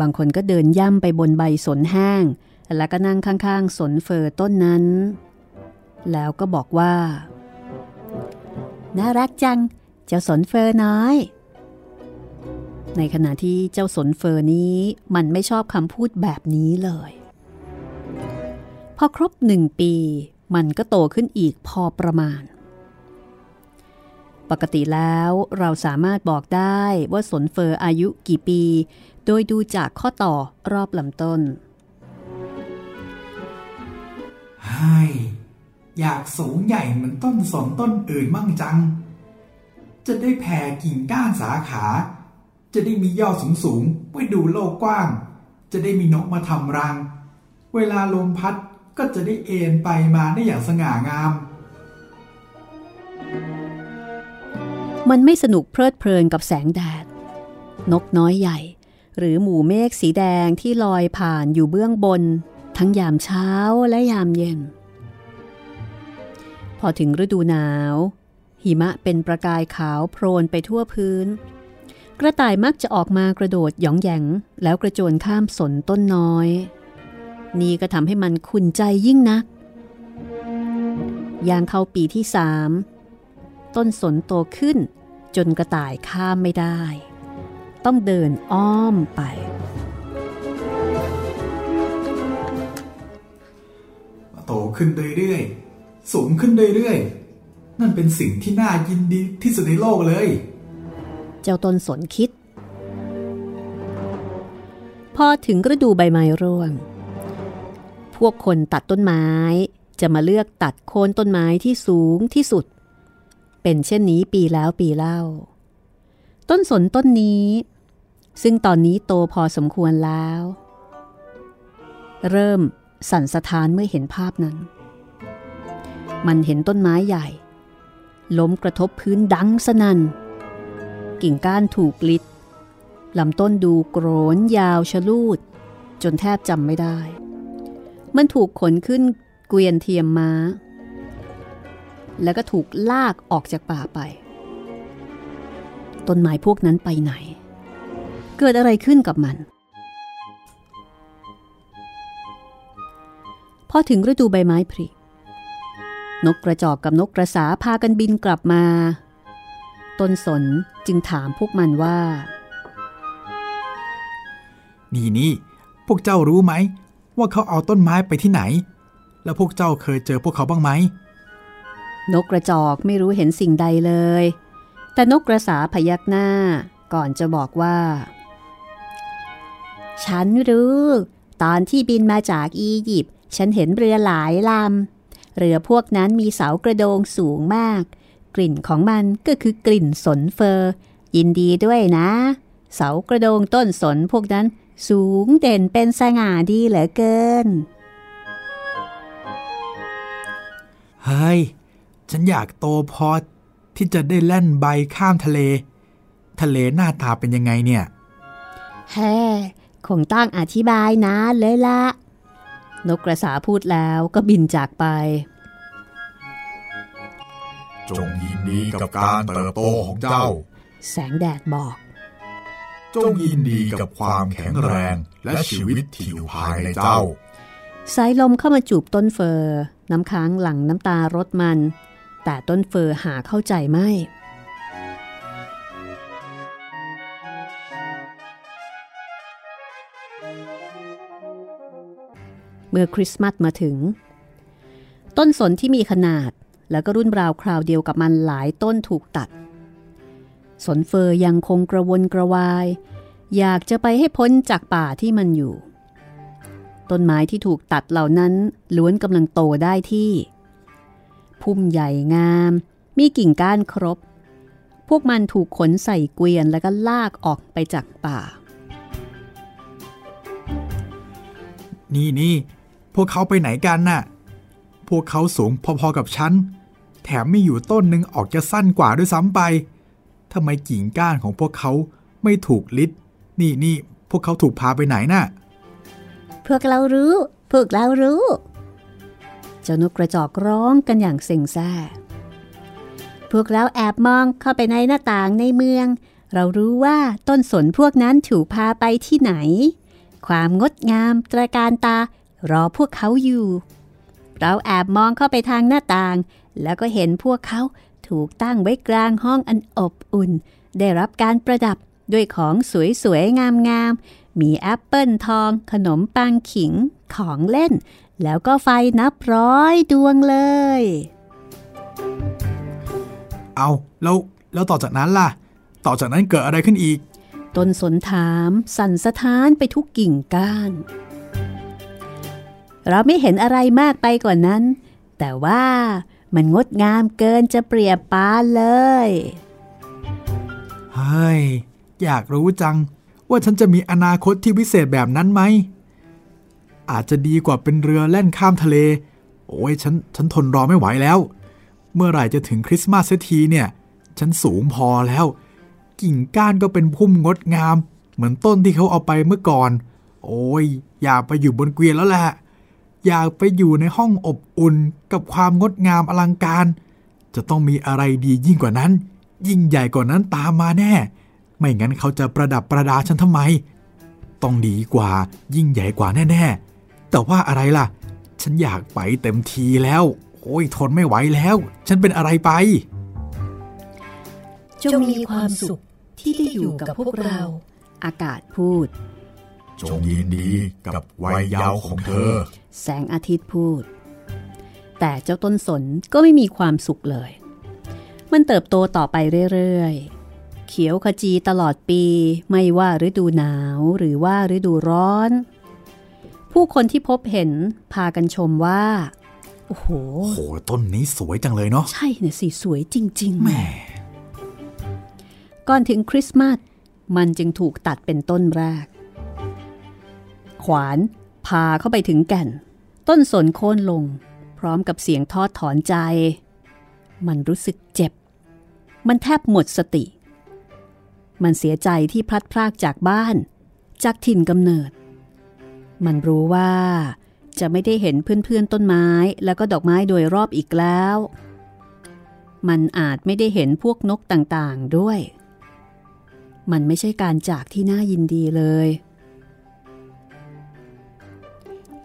[SPEAKER 3] บางคนก็เดินย่ำไปบนใบสนแห้ง แล้วก็นั่งข้างๆ สนเฟอร์ต้นนั้น แล้วก็บอกว่า น่ารักจัง เจ้าสนเฟอร์น้อย ในขณะที่เจ้าสนเฟอร์นี้มันไม่ชอบคำพูดแบบนี้เลย อครบหนึ่งปีมันก็โตขึ้นอีกพอประมาณ ปกติแล้วเราสามารถบอกได้ว่าสนเฟอร์อายุกี่ปี โดยดูจากข้อต่อรอบลำต้น
[SPEAKER 5] เฮ้อยากสูงใหญ่เหมือนต้นสนต้นอื่นมั่งจัง จะได้แผ่กิ่งก้านสาขา จะได้มียอดสูงสูงๆไว้ดูโลกกว้าง จะได้มีนกมาทำรัง เวลาลมพัด ก็จะได้เอ็นไปมาได้อย่างสง่างาม
[SPEAKER 3] มันไม่สนุกเพลิดเพลินกับแสงแดด นกน้อยใหญ่ หรือหมู่เมฆสีแดงที่ลอยผ่านอยู่เบื้องบน ทั้งยามเช้าและยามเย็น พอถึงฤดูหนาว หิมะเป็นประกายขาวโพลนไปทั่วพื้น กระต่ายมักจะออกมากระโดดหยองแหยงแล้วกระโจนข้ามสนต้นน้อย นี่ก็ทำให้มันขุนใจยิ่งนัก ย่างเข้าปีที่สามต้นสนโตขึ้น จนกระต่ายข้ามไม่ได้ ต้องเดินอ้อมไป
[SPEAKER 5] โตขึ้นเรื่อยๆ สูงขึ้นเรื่อยๆ นั่นเป็นสิ่งที่น่ายินดีที่สุดในโลกเลย
[SPEAKER 3] เจ้าต้นสนคิด พอถึงฤดูใบไม้ร่วง พวกคนตัดต้นไม้ จะมาเลือกตัดโคนต้นไม้ที่สูงที่สุด เป็นเช่นนี้ปีแล้วปีเล่า ต้นสนต้นนี้ ซึ่งตอนนี้โตพอสมควรแล้ว เริ่มสั่นสะท้านเมื่อเห็นภาพนั้น มันเห็นต้นไม้ใหญ่ ล้มกระทบพื้นดังสนัน่น กิ่งก้านถูกลิดลำต้นดูโกรนยาวชะลูด จนแทบจำไม่ได้ มันถูกขนขึ้นเกวียนเทียมม้า แล้วก็ถูกลากออกจากป่าไป ต้นไม้พวกนั้นไปไหน เกิดอะไรขึ้นกับมัน พอถึงฤดูใบไม้ผลินกกระจอกกับนกกระสาพากันบินกลับมา ต้นสนจึงถามพวกมันว่า
[SPEAKER 2] นี่นี่พวกเจ้ารู้ไหม ว่าเขาเอาต้นไม้ไปที่ไหน แล้วพวกเจ้าเคยเจอพวกเขาบ้างไหม
[SPEAKER 3] นกกระจอกไม่รู้เห็นสิ่งใดเลย แต่นกกระสาพยักหน้าก่อนจะบอกว่า
[SPEAKER 4] ฉันรู้ ตอนที่บินมาจากอียิปต์ฉันเห็นเรือหลายลำ เรือพวกนั้นมีเสากระโดงสูงมาก กลิ่นของมันก็คือกลิ่นสนเฟอร์ ยินดีด้วยนะ เสากระโดงต้นสนพวกนั้น สูงเด่นเป็นสง่าดีเหลือเกิน
[SPEAKER 2] เฮ้ยฉันอยากโตพอที่จะได้แล่นใบข้ามทะเล ทะเลหน้าตาเป็นยังไงเนี่ย
[SPEAKER 4] แฮ่คงต้องอธิบายนะเลยละ
[SPEAKER 3] นกกระสาพูดแล้วก็บินจากไป
[SPEAKER 6] จงยินดีกับการเติบโตของเจ้า
[SPEAKER 3] แสงแดดบอก
[SPEAKER 6] จงยินดีกับความแข็งแรงและชีวิตที่อยู่ภายในเจ้า
[SPEAKER 3] สายลมเข้ามาจูบต้นเฟอร์น้ำค้างหลังน้ำตารดมัน แต่ต้นเฟอร์หาเข้าใจไม่เมื่อคริสต์มาสมาถึง ต้นสนที่มีขนาด แล้วก็รุ่นราวคราวเดียวกับมันหลายต้นถูกตัด สนเฟอร์ยังคงกระวนกระวาย อยากจะไปให้พ้นจากป่าที่มันอยู่ ต้นไม้ที่ถูกตัดเหล่านั้นล้วนกำลังโตได้ที่ พุ่มใหญ่งาม มีกิ่งก้านครบ พวกมันถูกขนใส่เกวียนแล้วก็ลากออกไปจากป่า
[SPEAKER 2] นี่นี่พวกเขาไปไหนกันน่ะ พวกเขาสูงพอๆกับฉัน แถมไม่อยู่ต้นหนึ่งออกจะสั้นกว่าด้วยซ้ำไป ทำไมกิ่งก้านของพวกเขาไม่ถูกลิดนี่นี่พวกเขาถูกพาไปไหนน่ะ
[SPEAKER 4] พวกเรารู้ พวกเรารู้
[SPEAKER 3] เจ้านกกระจอกร้องกันอย่างเซ็งแซ่
[SPEAKER 4] พวกเราแอบมองเข้าไปในหน้าต่างในเมือง เรารู้ว่าต้นสนพวกนั้นถูกพาไปที่ไหน ความงดงามตระการตารอพวกเขาอยู่ เราแอบมองเข้าไปทางหน้าต่าง แล้วก็เห็นพวกเขา ถูกตั้งไว้กลางห้องอันอบอุ่น ได้รับการประดับด้วยของสวยๆ งามๆ มีแอปเปิลทอง ขนมปังขิง ของเล่น แล้วก็ไฟนับร้อยดวงเลย
[SPEAKER 2] เอาแล้วแล้วต่อจากนั้นล่ะ ต่อจากนั้นเกิดอะไรขึ้นอีก
[SPEAKER 3] ต้นสนถามสั่นสะท้านไปทุกกิ่งก้าน
[SPEAKER 4] เราไม่เห็นอะไรมากไปกว่านั้น แต่ว่า มันงดงามเกินจะเปรียบปานเลย
[SPEAKER 2] เฮ้ย อยากรู้จัง ว่าฉันจะมีอนาคตที่วิเศษแบบนั้นไหม อาจจะดีกว่าเป็นเรือแล่นข้ามทะเล โอ้ยฉันฉันทนรอไม่ไหวแล้ว เมื่อไหร่จะถึงคริสต์มาสเสียทีเนี่ย ฉันสูงพอแล้ว กิ่งก้านก็เป็นพุ่มงดงาม เหมือนต้นที่เขาเอาไปเมื่อก่อน โอ้ย อยากไปอยู่บนเกวียนแล้วแหละ อยากไปอยู่ในห้องอบอุ่นกับความงดงามอลังการ จะต้องมีอะไรดียิ่งกว่านั้น ยิ่งใหญ่กว่านั้นตามมาแน่ ไม่งั้นเขาจะประดับประดาฉันทำไม ต้องดีกว่ายิ่งใหญ่กว่าแน่ๆ แต่ว่าอะไรล่ะ ฉันอยากไปเต็มทีแล้ว โอ้ยทนไม่ไหวแล้ว ฉันเป็นอะไรไป
[SPEAKER 3] จงมีความสุขที่ได้อยู่กับพวกเรา อากาศพูด
[SPEAKER 6] จงยินดีกับวัยเยาว์ของเธอ
[SPEAKER 3] แสงอาทิตย์พูด แต่เจ้าต้นสนก็ไม่มีความสุขเลย มันเติบโตต่อไปเรื่อยๆ เขียวขจีตลอดปีไม่ว่าฤดูหนาวหรือว่าฤดูร้อน ผู้คนที่พบเห็นพากันชมว่า โอ้โห
[SPEAKER 2] โอ้โหต้นนี้สวยจังเลยเนาะ
[SPEAKER 3] ใช่เนี่ยสิสวยจริง ๆ
[SPEAKER 2] แหม
[SPEAKER 3] ก่อนถึงคริสต์มาสมันจึงถูกตัดเป็นต้นแรก ขวาน พาเข้าไปถึงแก่น ต้นสนโค่นลง พร้อมกับเสียงทอดถอนใจ มันรู้สึกเจ็บ มันแทบหมดสติ มันเสียใจที่พลัดพรากจากบ้าน จากถิ่นกำเนิด มันรู้ว่าจะไม่ได้เห็นเพื่อนๆต้นไม้แล้วก็ดอกไม้โดยรอบอีกแล้ว มันอาจไม่ได้เห็นพวกนกต่างๆด้วย มันไม่ใช่การจากที่น่ายินดีเลย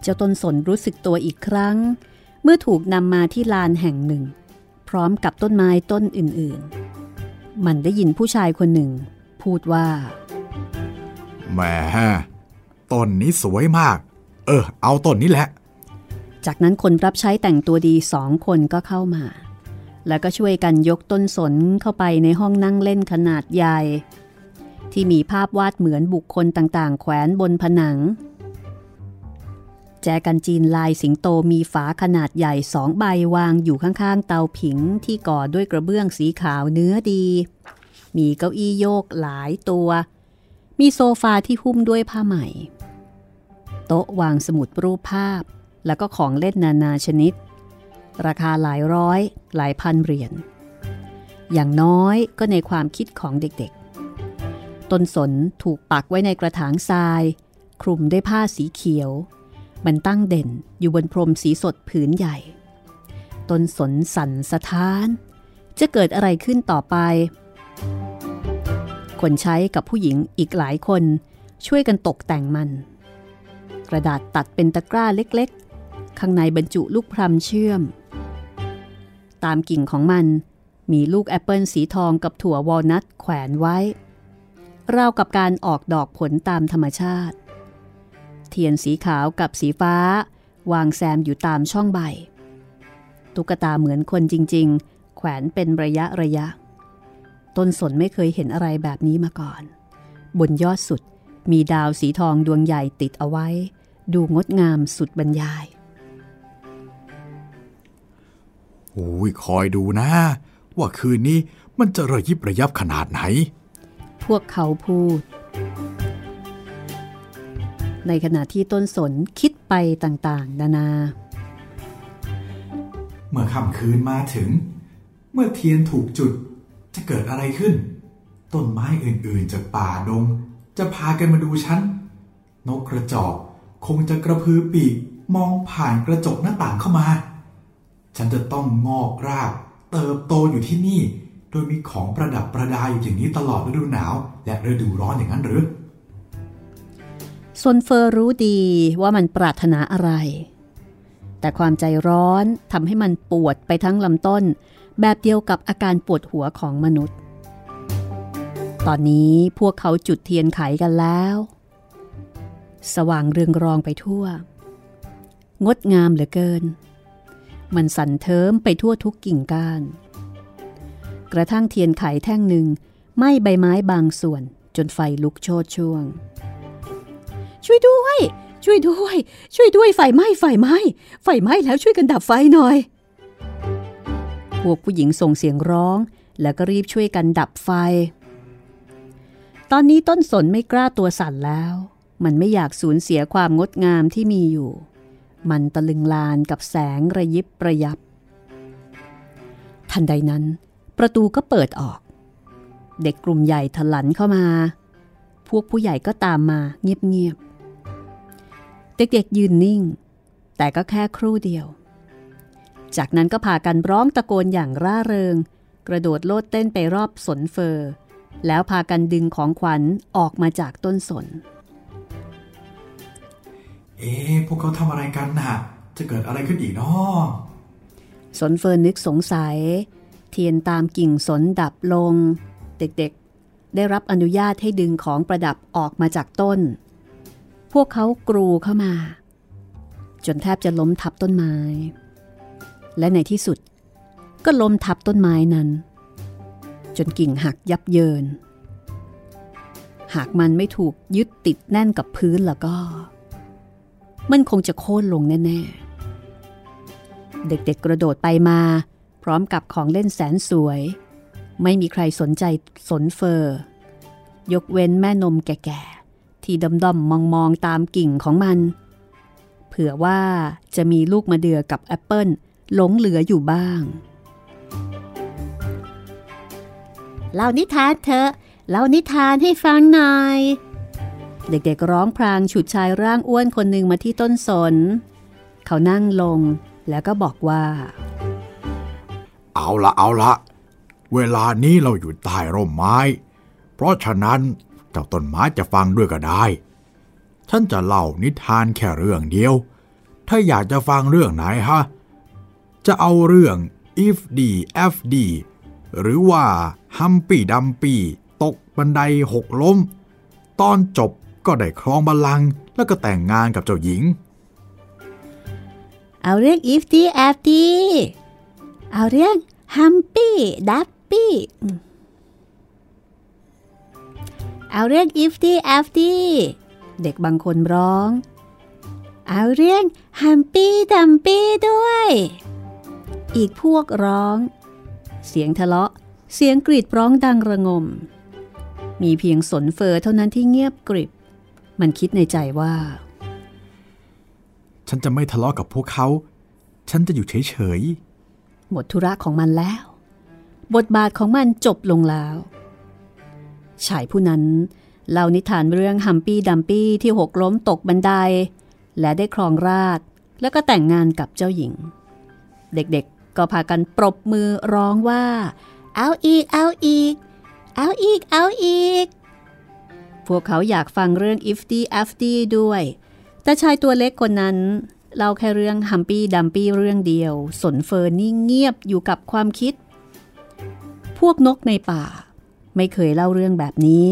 [SPEAKER 3] เจ้าต้นสนรู้สึกตัวอีกครั้ง เมื่อถูกนำมาที่ลานแห่งหนึ่ง พร้อมกับต้นไม้ต้นอื่นๆ มันได้ยินผู้ชายคนหนึ่ง พูดว่า
[SPEAKER 2] แหมต้นนี้สวยมาก เออ เอาต้นนี้แหละ
[SPEAKER 3] จากนั้นคนรับใช้แต่งตัวดีสองคนก็เข้ามา แล้วก็ช่วยกันยกต้นสนเข้าไปในห้องนั่งเล่นขนาดใหญ่ ที่มีภาพวาดเหมือนบุคคลต่างๆ แขวนบนผนัง แจกันจีนลายสิงโตมีฝาขนาดใหญ่สองใบวางอยู่ข้างๆ เตาผิงที่ก่อด้วยกระเบื้องสีขาวเนื้อดี มีเก้าอี้โยกหลายตัว มีโซฟาที่หุ้มด้วยผ้าไหมโต๊ะวางสมุดรูปภาพ แล้วก็ของเล่นนานาชนิด ราคาหลายร้อย หลายพันเหรียญ อย่างน้อยก็ในความคิดของเด็กๆ ต้นสนถูกปักไว้ในกระถางทราย คลุมด้วยผ้าสีเขียว มันตั้งเด่นอยู่บนพรมสีสดผืนใหญ่ ต้นสนสั่นสะท้าน จะเกิดอะไรขึ้นต่อไป คนใช้กับผู้หญิงอีกหลายคนช่วยกันตกแต่งมัน กระดาษตัดเป็นตะกร้าเล็กๆ ข้างในบรรจุลูกพรำเชื่อม ตามกิ่งของมันมีลูกแอปเปิลสีทองกับถั่ววอลนัทแขวนไว้ราวกับการออกดอกผลตามธรรมชาติ เทียนสีขาวกับสีฟ้า วางแซมอยู่ตามช่องใบ ตุ๊กตาเหมือนคนจริง ๆ แขวนเป็นระยะระยะ ต้นสนไม่เคยเห็นอะไรแบบนี้มาก่อน บนยอดสุดมีดาวสีทองดวงใหญ่ติดเอาไว้ ดูงดงามสุดบรรยาย
[SPEAKER 2] โอ้ยคอยดูนะ ว่าคืนนี้มันจะระยิบระยับขนาดไหน
[SPEAKER 3] พวกเขาพูด ในขณะที่ต้นสนคิดไปต่างๆ นานา
[SPEAKER 5] เมื่อค่ำคืนมาถึง เมื่อเทียนถูกจุดจะเกิดอะไรขึ้น ต้นไม้อื่นๆจากป่าดง จะพากันมาดูฉัน นกกระจอกคงจะกระพือปีกมองผ่านกระจกหน้าต่างเข้ามา ฉันจะต้องงอกราก เติบโตอยู่ที่นี่ โดยมีของประดับประดาอยู่อย่างนี้ตลอดฤดูหนาว และฤดูร้อนอย่างนั้นหรือ
[SPEAKER 3] ซนเฟอร์รู้ดีว่ามันปรารถนาอะไร แต่ความใจร้อนทำให้มันปวดไปทั้งลำต้น แบบเดียวกับอาการปวดหัวของมนุษย์ ตอนนี้พวกเขาจุดเทียนไขกันแล้ว สว่างเรืองรองไปทั่ว งดงามเหลือเกิน มันสั่นเทิมไปทั่วทุกกิ่งก้าน กระทั่งเทียนไขแท่งหนึ่งไหม้ใบไม้บางส่วนจนไฟลุกโชดช่วง ช่วยด้วย ช่วยด้วย ช่วยด้วยไฟไหม้ไฟไหม้ไฟไหม้แล้วช่วยกันดับไฟหน่อย พวกผู้หญิงส่งเสียงร้อง แล้วก็รีบช่วยกันดับไฟ ตอนนี้ต้นสนไม่กล้าตัวสั่นแล้ว มันไม่อยากสูญเสียความงดงามที่มีอยู่ มันตะลึงลานกับแสงระยิบระยับ ทันใดนั้น ประตูก็เปิดออก เด็กกลุ่มใหญ่ถลันเข้ามาพวกผู้ใหญ่ก็ตามมาเงียบๆ เด็กๆยืนนิ่ง แต่ก็แค่ครู่เดียว จากนั้นก็พากันร้องตะโกนอย่างร่าเริง กระโดดโลดเต้นไปรอบสนเฟอร์ แล้วพากันดึงของขวัญออกมาจากต้นสน
[SPEAKER 5] เอ๊ะพวกเขาทำอะไรกันน่ะ จะเกิดอะไรขึ้นอีกเนาะ
[SPEAKER 3] สนเฟอร์นึกสงสัย เทียนตามกิ่งสนดับลง เด็กๆ ได้รับอนุญาตให้ดึงของประดับออกมาจากต้น พวกเขากรูเข้ามา จนแทบจะล้มทับต้นไม้ และในที่สุดก็ล้มทับต้นไม้นั้น จนกิ่งหักยับเยิน หากมันไม่ถูกยึดติดแน่นกับพื้นแล้วก็ มันคงจะโค่นลงแน่ๆ เด็กๆกระโดดไปมาพร้อมกับของเล่นแสนสวย ไม่มีใครสนใจสนเฟอร์ ยกเว้นแม่นมแก่ๆ ที่ดำๆมองๆตามกิ่งของมัน เผื่อว่าจะมีลูกมะเดื่อกับแอปเปิลหลงเหลืออยู่บ้าง
[SPEAKER 4] เล่านิทานเถอะเล่านิทานให้ฟังหน่อย
[SPEAKER 3] เด็กๆร้องพรางฉุดชายร่างอ้วนคนหนึ่งมาที่ต้นสน เขานั่งลงแล้วก็บอกว่า
[SPEAKER 2] เอาละเอาละเวลานี้เราอยู่ใต้ร่มไม้ เพราะฉะนั้น เจ้าต้นไม้จะฟังด้วยก็ได้ ฉันจะเล่านิทานแค่เรื่องเดียว ถ้าอยากจะฟังเรื่องไหนฮะ จะเอาเรื่อง if d f d หรือว่าฮัมปี้ดัมปี้ตกบันไดหกล้ม ตอนจบก็ได้ครองบัลลังก์แล้วก็แต่งงานกับเจ้าหญิง
[SPEAKER 4] เอาเรื่อง if d f d เอาเรื่อง humpy dumpy เอาเรื่อง if d f d
[SPEAKER 3] เด็กบางคนร้อง
[SPEAKER 4] เอาเรื่อง humpy dumpy ด้วย
[SPEAKER 3] อีกพวกร้อง เสียงทะเลาะ เสียงกรีดร้องดังระงม มีเพียงสนเฟอเท่านั้นที่เงียบกริบ มันคิดในใจว่า
[SPEAKER 2] ฉันจะไม่ทะเลาะกับพวกเขา ฉันจะอยู่เฉย
[SPEAKER 3] หมดธุระของมันแล้ว บทบาทของมันจบลงแล้ว ชายผู้นั้นเล่านิทานเรื่องฮัมปี้ดัมปี้ที่หกล้มตกบันได และได้ครองราชแล้วก็แต่งงานกับเจ้าหญิง เด็กๆก็พากันปรบมือร้องว่า
[SPEAKER 4] เอาอีก เอาอีก เอาอีก เอาอีก
[SPEAKER 3] พวกเขาอยากฟังเรื่อง if d f d ด้วย แต่ชายตัวเล็กคนนั้นเล่าแค่เรื่องฮัมปี้ดัมปี้เรื่องเดียว สนเฟอร์นิ่งเงียบอยู่กับความคิด พวกนกในป่า ไม่เคยเล่าเรื่องแบบนี้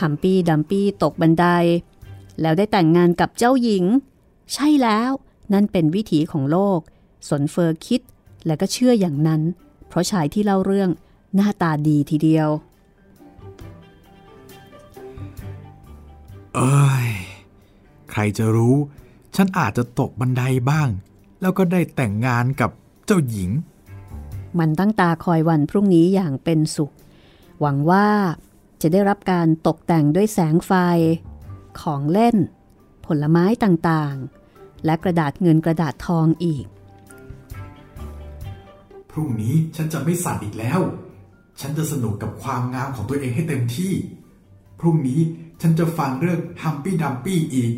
[SPEAKER 3] ฮัมปี้ดัมปี้ตกบันได แล้วได้แต่งงานกับเจ้าหญิง ใช่แล้วนั่นเป็นวิถีของโลก สนเฟอร์คิดและก็เชื่ออย่างนั้น เพราะชายที่เล่าเรื่องหน้าตาดีทีเดียว
[SPEAKER 2] ๆเอ้ยใครจะรู้ ฉันอาจจะตกบันไดบ้าง แล้วก็ได้แต่งงานกับเจ้าหญิง
[SPEAKER 3] มันตั้งตาคอยวันพรุ่งนี้อย่างเป็นสุข หวังว่าจะได้รับการตกแต่งด้วยแสงไฟ ของเล่น ผลไม้ต่างๆ และกระดาษเงินกระดาษทองอีก
[SPEAKER 5] พรุ่งนี้ฉันจะไม่สั่นอีกแล้ว ฉันจะสนุกกับความงามของตัวเองให้เต็มที่ พรุ่งนี้ฉันจะฟังเรื่อง Humpy Dumpy อีก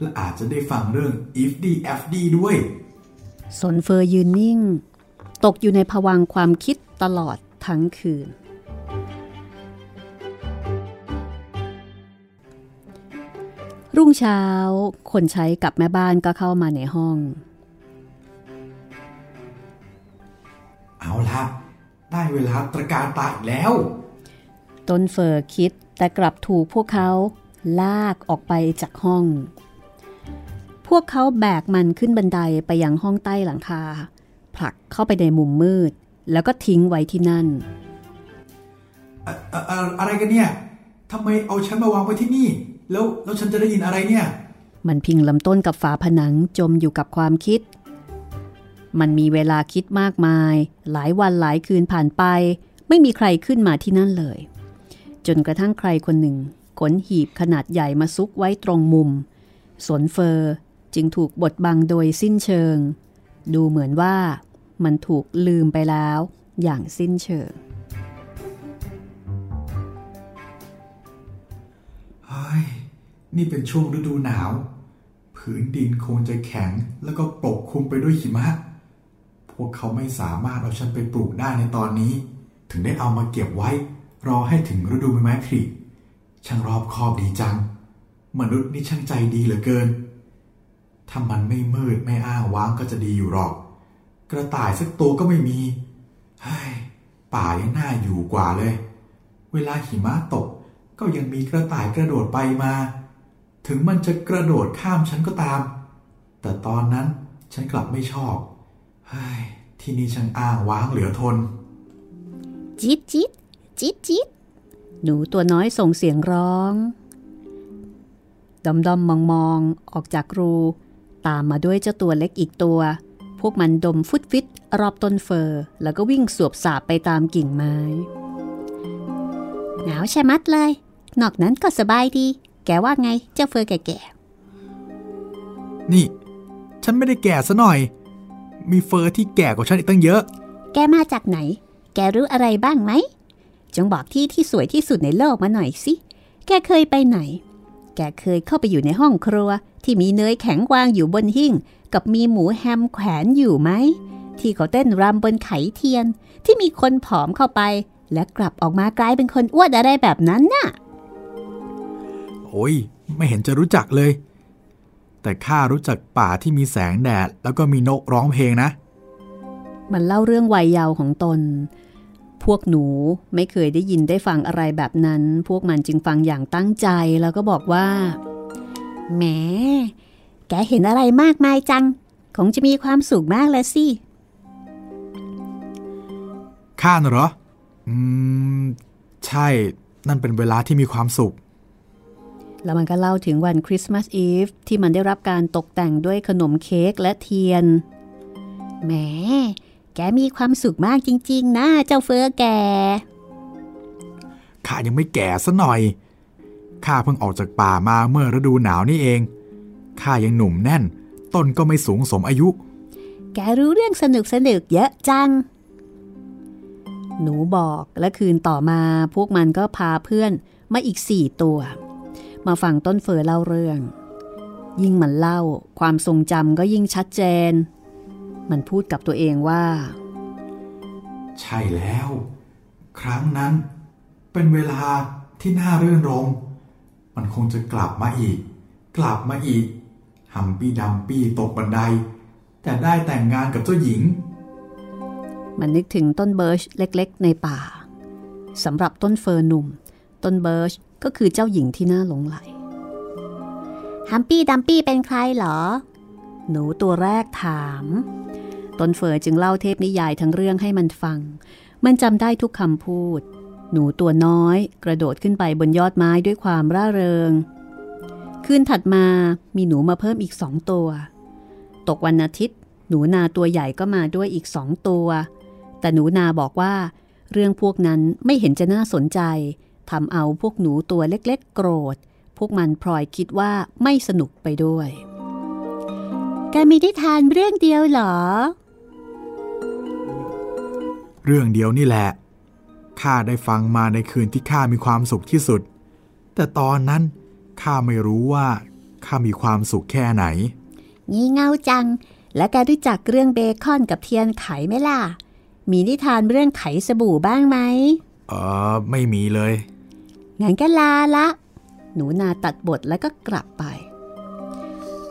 [SPEAKER 5] และอาจจะได้ฟังเรื่อง If D F D ด้วย
[SPEAKER 3] สนเฟอร์ยืนนิ่ง ตกอยู่ในภวังค์ความคิดตลอดทั้งคืน รุ่งเช้าคนใช้กับแม่บ้านก็เข้ามาในห้อง
[SPEAKER 5] เอาละได้เวลาตระการตาอีกแล้ว
[SPEAKER 3] ต้นเฟอร์คิดแต่กลับถูกพวกเขาลากออกไปจากห้อง พวกเขาแบกมันขึ้นบันไดไปยังห้องใต้หลังคา ผลักเข้าไปในมุมมืด แล้วก็ทิ้งไว้ที่นั่น
[SPEAKER 5] อะอะอะอะไรกันเนี่ยทำไมเอาฉันมาวางไว้ที่นี่ แล้วแล้วฉันจะได้ยินอะไรเนี่ย
[SPEAKER 3] มันพิงลำต้นกับฝาผนังจมอยู่กับความคิด มันมีเวลาคิดมากมาย หลายวันหลายคืนผ่านไป ไม่มีใครขึ้นมาที่นั่นเลย จนกระทั่งใครคนหนึ่งขนหีบขนาดใหญ่มาซุกไว้ตรงมุม สนเฟอร์จึงถูกบดบังโดยสิ้นเชิง ดูเหมือนว่ามันถูกลืมไปแล้วอย่างสิ้นเชิง
[SPEAKER 5] ฮ้ย นี่เป็นช่วงฤดูหนาว ผืนดินคงจะแข็งแล้วก็ปกคลุมไปด้วยหิมะ พวกเขาไม่สามารถเอาฉันไปปลูกได้ในตอนนี้ ถึงได้เอามาเก็บไว้ รอให้ถึงฤดูใบไม้ผลิช่างรอบคอบดีจัง มนุษย์นี่ช่างใจดีเหลือเกิน ถ้ามันไม่มืดไม่อ้างว้างก็จะดีอยู่หรอก กระต่ายสักตัวก็ไม่มี เฮ้ย ป่ายังน่าอยู่กว่าเลย เวลาหิมะตก ก็ยังมีกระต่ายกระโดดไปมา ถึงมันจะกระโดดข้ามฉันก็ตาม แต่ตอนนั้นฉันกลับไม่ชอบเฮ้ยที่นี่ฉันอ้างว้างเหลือทน
[SPEAKER 4] จิตจิตจิตจิต
[SPEAKER 3] หนูตัวน้อยส่งเสียงร้อง ดอมดอมมองมองๆออกจากรู ตามมาด้วยเจ้าตัวเล็กอีกตัว พวกมันดมฟุตฟิตรอบต้นเฟอร์ แล้วก็วิ่งสวบสาบไปตามกิ่งไม้
[SPEAKER 4] หนาวใช่มัดเลย นอกนั้นก็สบายดี แกว่าไงเจ้าเฟอร์แก่
[SPEAKER 2] นี่ ฉันไม่ได้แก่ซะหน่อย มีเฟอร์ที่แก่กว่าฉันอีกตั้งเยอะ
[SPEAKER 4] ๆแกมาจากไหน แกรู้อะไรบ้างไหม จงบอกที่ที่สวยที่สุดในโลกมาหน่อยสิ แกเคยไปไหน แกเคยเข้าไปอยู่ในห้องครัว ที่มีเนยแข็งวางอยู่บนหิ้ง กับมีหมูแฮมแขวนอยู่ไหม ที่เขาเต้นรำบนไขเทียน ที่มีคนผอมเข้าไป และกลับออกมากลายเป็นคนอ้วนอะไรแบบนั้นน่ะ
[SPEAKER 2] โอ้ย ไม่เห็นจะรู้จักเลย แต่ข้ารู้จักป่าที่มีแสงแดด แล้วก็มีนกร้องเพลงนะ
[SPEAKER 3] มันเล่าเรื่องวัยเยาว์ของตน พวกหนูไม่เคยได้ยินได้ฟังอะไรแบบนั้น พวกมันจึงฟังอย่างตั้งใจแล้วก็บอกว่า
[SPEAKER 4] แหม แกเห็นอะไรมากมายจัง คงจะมีความสุขมากแล้วสิ
[SPEAKER 2] ข้าน่ะเหรอ อืม ใช่ นั่นเป็นเวลาที่มีความสุข
[SPEAKER 3] แล้วมันก็เล่าถึงวันคริสต์มาสอีฟที่มันได้รับการตกแต่งด้วยขนมเค้กและเทียน
[SPEAKER 4] แหม แกมีความสุขมากจริง ๆ นะ เจ้าเฟอแก
[SPEAKER 2] ข้ายังไม่แก่ซะหน่อย ข้าเพิ่งออกจากป่ามาเมื่อฤดูหนาวนี่เอง ข้ายังหนุ่มแน่น ต้นก็ไม่สูงสมอายุ
[SPEAKER 4] แกรู้เรื่องสนุกสนุกเยอะจัง
[SPEAKER 3] หนูบอกและคืนต่อมาพวกมันก็พาเพื่อนมาอีกสี่ตัว มาฟังต้นเฟอเล่าเรื่อง ยิ่งมันเล่าความทรงจำก็ยิ่งชัดเจน มันพูดกับตัวเองว่า
[SPEAKER 5] ใช่แล้ว ครั้งนั้น เป็นเวลาที่น่ารื่นรมย์ มันคงจะกลับมาอีก กลับมาอีกฮัมปี้ดัมปี้ตกบันได แต่ได้แต่งงานกับเจ้าหญิง
[SPEAKER 3] มันนึกถึงต้นเบิร์ชเล็กๆ ในป่าสำหรับต้นเฟอร์หนุ่ม ต้นเบิร์ช ก็คือเจ้าหญิงที่น่าหลงใหล
[SPEAKER 4] ฮัมปี้ดัมปี้เป็นใครเหรอ
[SPEAKER 3] หนูตัวแรกถามต้นเฟอจึงเล่าเทพนิยายทั้งเรื่องให้มันฟัง มันจำได้ทุกคำพูด หนูตัวน้อย กระโดดขึ้นไปบนยอดไม้ด้วยความร่าเริง คืนถัดมามีหนูมาเพิ่มอีกสองตัว ตกวันอาทิตย์ หนูนาตัวใหญ่ก็มาด้วยอีกสองตัว แต่หนูนาบอกว่า เรื่องพวกนั้นไม่เห็นจะน่าสนใจ ทำเอาพวกหนูตัวเล็กๆ โกรธ พวกมันพลอยคิดว่าไม่สนุกไปด้วย
[SPEAKER 4] แกมีได้ทานเรื่องเดียวเหรอ
[SPEAKER 2] เรื่องเดียวนี่แหละ ข้าได้ฟังมาในคืนที่ข้ามีความสุขที่สุด แต่ตอนนั้นข้าไม่รู้ว่าข้ามีความสุขแค่ไหน
[SPEAKER 4] งี่เง่าจัง และแกรู้จักเรื่องเบคอนกับเทียนไขไหมล่ะ มีนิทานเรื่องไขสบู่บ้างไหม
[SPEAKER 2] เออไม่มีเลย
[SPEAKER 4] งั้นก็ลาละ
[SPEAKER 3] หนูนาตัดบทแล้วก็กลับไป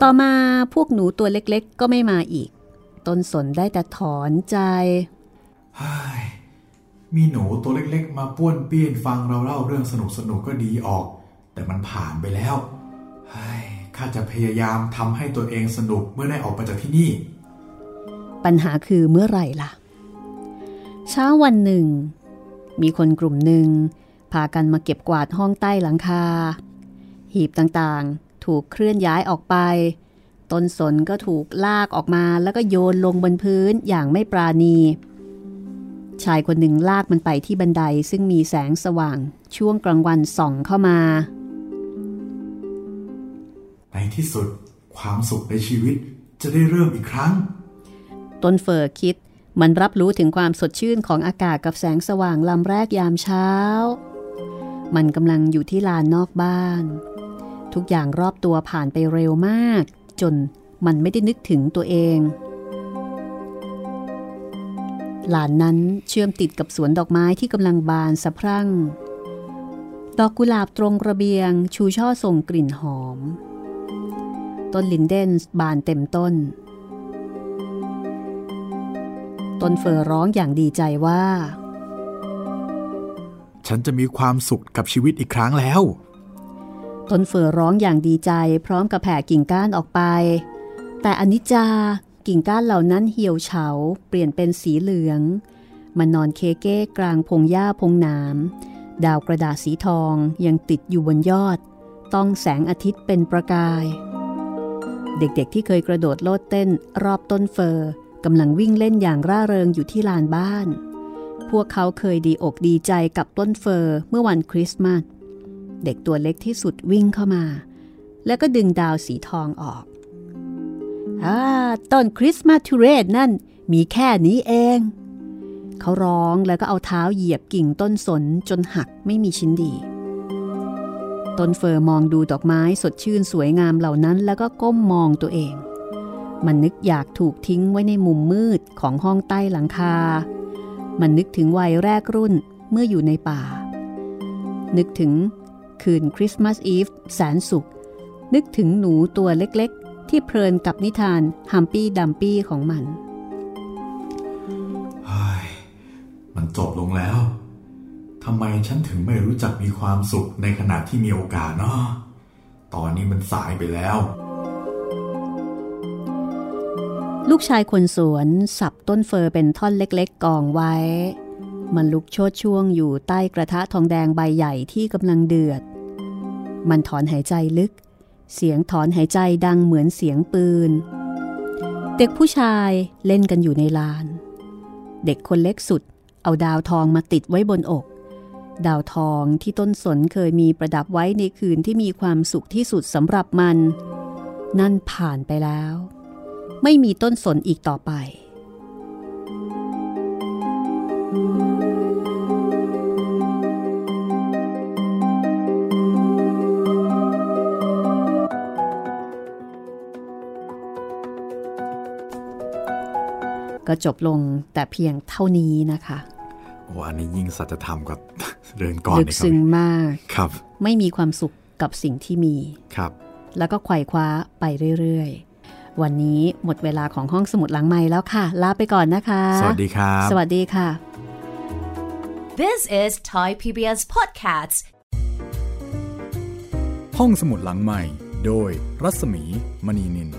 [SPEAKER 3] ต่อมาพวกหนูตัวเล็กๆ ก็ไม่มาอีก ต้นสนได้แต่ถอนใจ
[SPEAKER 5] เฮ้ยมีหนูตัวเล็กๆ มาป้วนเปี้ยนฟังเราเล่าเรื่องสนุกสนุกๆก็ดีออก แต่มันผ่านไปแล้วเฮ้ยข้าจะพยายามทำให้ตัวเองสนุกเมื่อได้ออกไปจากที่นี่
[SPEAKER 3] ปัญหาคือเมื่อไหร่ล่ะ เช้าวันหนึ่ง มีคนกลุ่มหนึ่ง พากันมาเก็บกวาดห้องใต้หลังคา หีบต่างๆ ถูกเคลื่อนย้ายออกไปต้นสนก็ถูกลากออกมาแล้วก็โยนลงบนพื้นอย่างไม่ปราณี ชายคนหนึ่งลากมันไปที่บันไดซึ่งมีแสงสว่างช่วงกลางวันส่องเข้ามา
[SPEAKER 5] ในที่สุดความสุขในชีวิตจะได้เริ่มอีกครั้ง
[SPEAKER 3] ต้นเฟอร์คิดมันรับรู้ถึงความสดชื่นของอากาศกับแสงสว่างลำแรกยามเช้า มันกำลังอยู่ที่ลานนอกบ้าน ทุกอย่างรอบตัวผ่านไปเร็วมาก จนมันไม่ได้นึกถึงตัวเองลานนั้นเชื่อมติดกับสวนดอกไม้ที่กำลังบานสะพรั่ง ดอกกุหลาบตรงระเบียง ชูช่อส่งกลิ่นหอม ต้นลินเดนบานเต็มต้น ต้นเฟอร้องอย่างดีใจว่า
[SPEAKER 2] ฉันจะมีความสุขกับชีวิตอีกครั้งแล้ว
[SPEAKER 3] ต้นเฟอร้องอย่างดีใจพร้อมกับแผ่กิ่งก้านออกไป แต่อนิจจากิ่งก้านเหล่านั้นเหี่ยวเฉา เปลี่ยนเป็นสีเหลืองมันนอนเคเก้กลางพงหญ้าพงหนามดาวกระดาษสีทองยังติดอยู่บนยอด ต้องแสงอาทิตย์เป็นประกาย เด็กๆที่เคยกระโดดโลดเต้นรอบต้นเฟอกำลังวิ่งเล่นอย่างร่าเริงอยู่ที่ลานบ้าน พวกเขาเคยดีอกดีใจกับต้นเฟอร์เมื่อวันคริสต์มาส เด็กตัวเล็กที่สุดวิ่งเข้ามา แล้วก็ดึงดาวสีทองออกอ่าต้นคริสต์มาสทุเรศนั่นมีแค่นี้เอง เขาร้องแล้วก็เอาเท้าเหยียบกิ่งต้นสนจนหักไม่มีชิ้นดี ต้นเฟอร์มองดูดอกไม้สดชื่นสวยงามเหล่านั้น แล้วก็ก้มมองตัวเอง มันนึกอยากถูกทิ้งไว้ในมุมมืดของห้องใต้หลังคา มันนึกถึงวัยแรกรุ่นเมื่ออยู่ในป่า นึกถึงคืนคริสต์มาสอีฟแสนสุข นึกถึงหนูตัวเล็กๆ ที่เพลินกับนิทานฮัมปี้ดัมปี้ของมัน
[SPEAKER 6] มันจบลงแล้วทำไมฉันถึงไม่รู้จักมีความสุขในขณะที่มีโอกาสเนาะตอนนี้มันสายไปแล้ว
[SPEAKER 3] ลูกชายคนสวนสับต้นเฟอร์เป็นท่อนเล็กๆกองไว้ มันลุกโชดช่วงอยู่ใต้กระทะทองแดงใบใหญ่ที่กำลังเดือด มันถอนหายใจลึก เสียงถอนหายใจดังเหมือนเสียงปืน เด็กผู้ชายเล่นกันอยู่ในลาน เด็กคนเล็กสุดเอาดาวทองมาติดไว้บนอก ดาวทองที่ต้นสนเคยมีประดับไว้ในคืนที่มีความสุขที่สุดสำหรับมัน นั่นผ่านไปแล้ว ไม่มีต้นสนอีกต่อไป ก็จบลงแต่เพียงเท่านี้นะคะ
[SPEAKER 2] โอ้อันนี้ยิ่งสัจธรรมกว่าเรื่องก่อน
[SPEAKER 3] ลึก
[SPEAKER 2] นี่ครั
[SPEAKER 3] ซึ้งมาก
[SPEAKER 2] ครับ
[SPEAKER 3] ไม่มีความสุขกับสิ่งที่มี
[SPEAKER 2] ครับ
[SPEAKER 3] แล้วก็ไขว่คว้าไปเรื่อยๆ วันนี้หมดเวลาของห้องสมุดหลังใหม่แล้วค่ะ ลาไปก่อนนะคะ
[SPEAKER 2] สวัสดีครับ
[SPEAKER 3] สวัสดีค่ะ
[SPEAKER 1] This is Thai PBS Podcasts.
[SPEAKER 2] ห้องสมุดหลังใหม่ โดยรัศมีมณีนิน